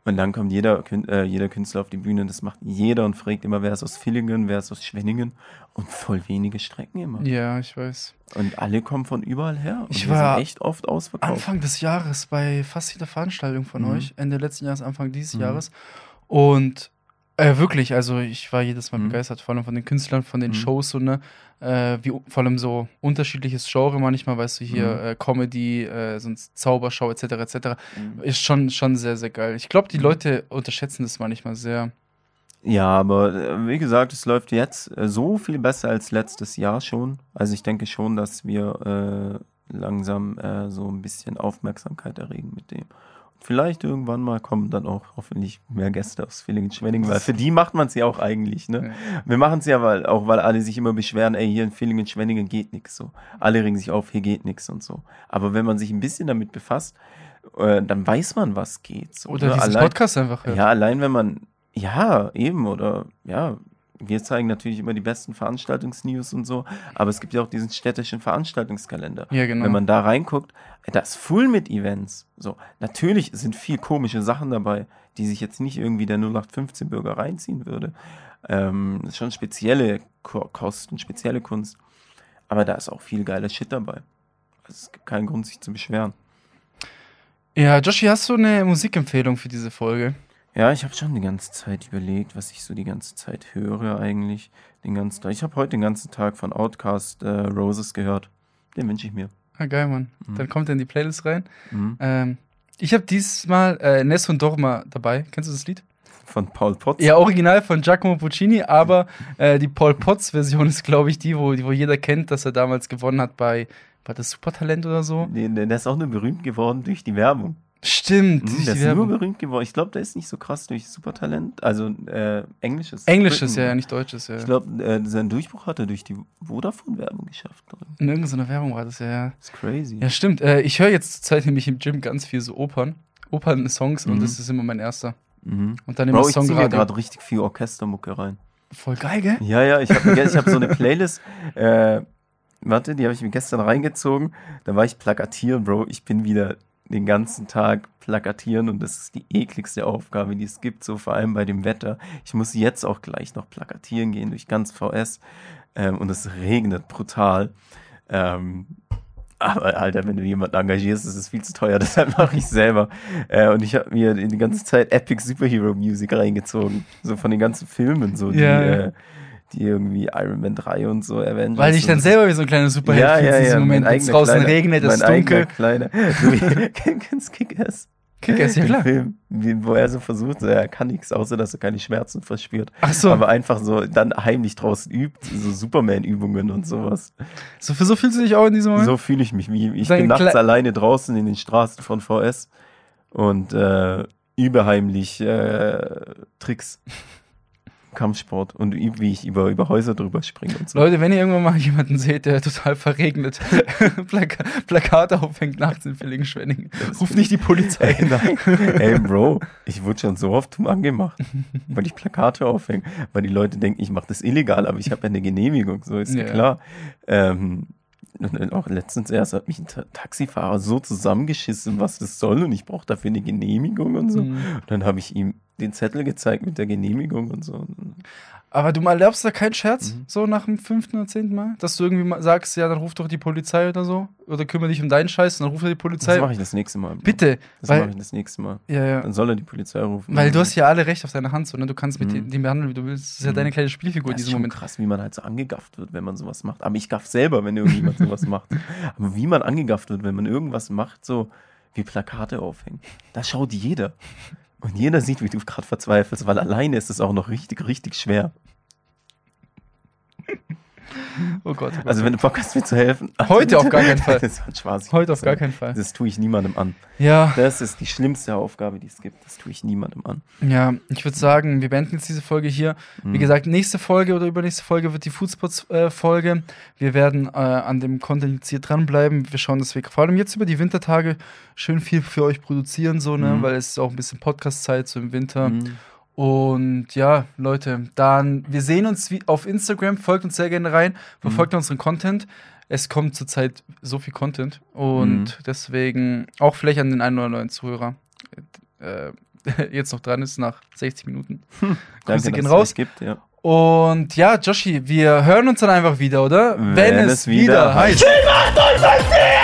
Und dann kommt jeder, äh, jeder Künstler auf die Bühne, das macht jeder und fragt immer, wer ist aus Villingen, wer ist aus Schwenningen. Und voll wenige Strecken immer. Ja, ich weiß. Und alle kommen von überall her. Und Ich war sind echt oft ausverkauft. Anfang des Jahres bei fast jeder Veranstaltung von Mhm. euch, Ende letzten Jahres, Anfang dieses Mhm. Jahres. Und äh, wirklich, also ich war jedes Mal Mhm. begeistert, vor allem von den Künstlern, von den Mhm. Shows, so, ne? Äh, wie, vor allem so unterschiedliches Genre manchmal, weißt du, hier Mhm. äh, Comedy, äh, sonst Zaubershow etc. etc. Mhm. Ist schon, schon sehr, sehr geil. Ich glaube, die Leute unterschätzen das manchmal sehr. Ja, aber äh, wie gesagt, es läuft jetzt äh, so viel besser als letztes Jahr schon. Also ich denke schon, dass wir äh, langsam so ein bisschen Aufmerksamkeit erregen mit dem. Vielleicht irgendwann mal kommen dann auch hoffentlich mehr Gäste aus Villingen-Schwenningen, weil für die macht man es ja auch eigentlich, ne? Wir machen es ja weil, auch, weil alle sich immer beschweren, ey, hier in Villingen-Schwenningen geht nichts so. Alle regen sich auf, hier geht nichts und so. Aber wenn man sich ein bisschen damit befasst, äh, dann weiß man, was geht. So, Oder ne? diesen Allein- Podcast einfach hört. ja, allein wenn man, ja, eben, oder, ja, wir zeigen natürlich immer die besten Veranstaltungsnews und so, aber es gibt ja auch diesen städtischen Veranstaltungskalender. Ja, genau. Wenn man da reinguckt, ey, da ist full mit Events. So, natürlich sind viel komische Sachen dabei, die sich jetzt nicht irgendwie der 0815-Bürger reinziehen würde. Ähm, das ist schon spezielle Ko Kosten, spezielle Kunst. Aber da ist auch viel geiler Shit dabei. Also es gibt keinen Grund, sich zu beschweren. ja, Joshi, hast du eine Musikempfehlung für diese Folge? Ja, ich habe schon die ganze Zeit überlegt, was ich so die ganze Zeit höre eigentlich. Den ganzen Tag. Ich habe heute den ganzen Tag von Outcast äh, Roses gehört. Den wünsche ich mir. Ah, geil, Mann. Mhm. Dann kommt er in die Playlist rein. Mhm. Ähm, ich habe diesmal äh, Ness und Dorma dabei. Kennst du das Lied? Von Paul Potts. Ja, original von Giacomo Puccini, aber äh, die Paul Potts-Version ist, glaube ich, die, wo, die, wo jeder kennt, dass er damals gewonnen hat bei, war das Supertalent oder so? Der der ist auch nur berühmt geworden durch die Werbung. Stimmt, Mhm, der ist nur berühmt geworden. Ich glaube, der ist nicht so krass durch Supertalent. Also äh, englisches. Englisches, ja, Britain. ja, nicht deutsches, ja. Ich glaube, äh, seinen Durchbruch hat er durch die Vodafone-Werbung geschafft. Oder? In irgendeiner Werbung war das, ja, ja. Das ist crazy. Ja, stimmt. Äh, ich höre jetzt zur Zeit nämlich im Gym ganz viel so Opern. Opern-Songs und Mhm. das ist immer mein erster. Mhm. Und dann immer Bro, ich ziehe gerade richtig viel Orchestermucke rein. Voll geil, gell? Ja, ja, ich habe hab so eine <laughs> Playlist. Äh, warte, die habe ich mir gestern reingezogen. Da war ich plakatieren, Bro. Ich bin wieder den ganzen Tag plakatieren und das ist die ekligste Aufgabe, die es gibt, so vor allem bei dem Wetter. Ich muss jetzt auch gleich noch plakatieren gehen durch ganz VS ähm, und es regnet brutal. Ähm, aber Alter, wenn du jemanden engagierst, ist es viel zu teuer, <laughs> deshalb mache ich selber. Äh, und ich habe mir die ganze Zeit Epic Superhero Music reingezogen, so von den ganzen Filmen, so die, Ja, ja. Äh, die irgendwie Iron Man 3 und so erwähnt. Weil ich dann selber wie so ein kleiner Superheld ja, ja, in diesem ja, Moment, wenn es draußen kleiner- regnet, es ist dunkel. Kleiner, <laughs> du <laughs> kennst Kick-Ass? Kick-Ass, ja klar. Film, wo er so versucht, er kann nichts, außer dass er keine Schmerzen verspürt. Ach so, Aber einfach so dann heimlich draußen übt, so Superman-Übungen und sowas. so für so fühlst du dich auch in diesem Moment? So fühle ich mich. Wie, ich Dein bin nachts Kle- alleine draußen in den Straßen von VS und äh, übe heimlich äh, Tricks. <laughs> Kampfsport und wie ich über, über Häuser drüber springe und so. Leute, wenn ihr irgendwann mal jemanden seht, der <laughs> total verregnet <laughs> Plaka Plakate aufhängt nachts in Villingen-Schwenningen, ruft nicht die Polizei. Ey, nein. <laughs> Ey, Bro, ich wurde schon so oft zum angemacht, weil ich Plakate aufhänge, weil die Leute denken, ich mache das illegal, aber ich habe ja eine Genehmigung, so ist ja, klar. Ähm, und auch letztens erst hat mich ein Ta Taxifahrer so zusammengeschissen, was das soll und ich brauche dafür eine Genehmigung und so. Mhm. Und dann habe ich ihm den Zettel gezeigt mit der Genehmigung und so. Aber du mal erlaubst da keinen Scherz, Mhm. so nach dem fünften oder zehnten Mal? Dass du irgendwie mal sagst, ja, dann ruf doch die Polizei oder so. Oder kümmere dich um deinen Scheiß und dann ruf die Das Polizei. mache ich das nächste Mal. Bro. Bitte, Das mache ich das nächste Mal. ja, ja. Dann soll er die Polizei rufen. Weil du hast ja alle Recht auf deine Hand, so, ne? Du kannst mit Mhm. dem, behandeln, wie du willst. Das ist ja Mhm. deine kleine Spielfigur in Das ist diesem schon Moment. krass, wie man halt so angegafft wird, wenn man sowas macht. Aber ich gaff selber, wenn irgendjemand <laughs> sowas macht. Aber wie man angegafft wird, wenn man irgendwas macht, so wie Plakate aufhängen. Da schaut jeder. Und jeder sieht, wie du gerade verzweifelst, weil alleine ist es auch noch richtig, richtig schwer. <laughs> Oh Gott. Oh Gott. Also wenn du Bock hast, mir zu helfen. Heute auf gar keinen <laughs> Fall. Das hat Spaß. Heute auf gar keinen Fall. Das tue ich niemandem an. Ja, Das ist die schlimmste Aufgabe, die es gibt. Das tue ich niemandem an. ja, ich würde sagen, wir beenden jetzt diese Folge hier. Wie Mhm. gesagt, nächste Folge oder übernächste Folge wird die Foodspots-Folge. wir werden äh, an dem Content jetzt hier dranbleiben. Wir schauen, dass wir vor allem jetzt über die Wintertage schön viel für euch produzieren, so, ne? Mhm. Weil es ist auch ein bisschen Podcast-Zeit, so im Winter. Mhm. Und ja, Leute, dann, wir sehen uns wie auf Instagram, folgt uns sehr gerne rein, verfolgt unseren Content. Es kommt zurzeit so viel Content und Mhm. deswegen auch vielleicht an den einen oder neuen Zuhörer äh, <laughs> jetzt noch dran ist nach 60 Minuten. <laughs> Grüße Danke, gehen raus. gibt, ja. Und ja, Joshi, wir hören uns dann einfach wieder, oder? Wenn es wieder heißt. heißt.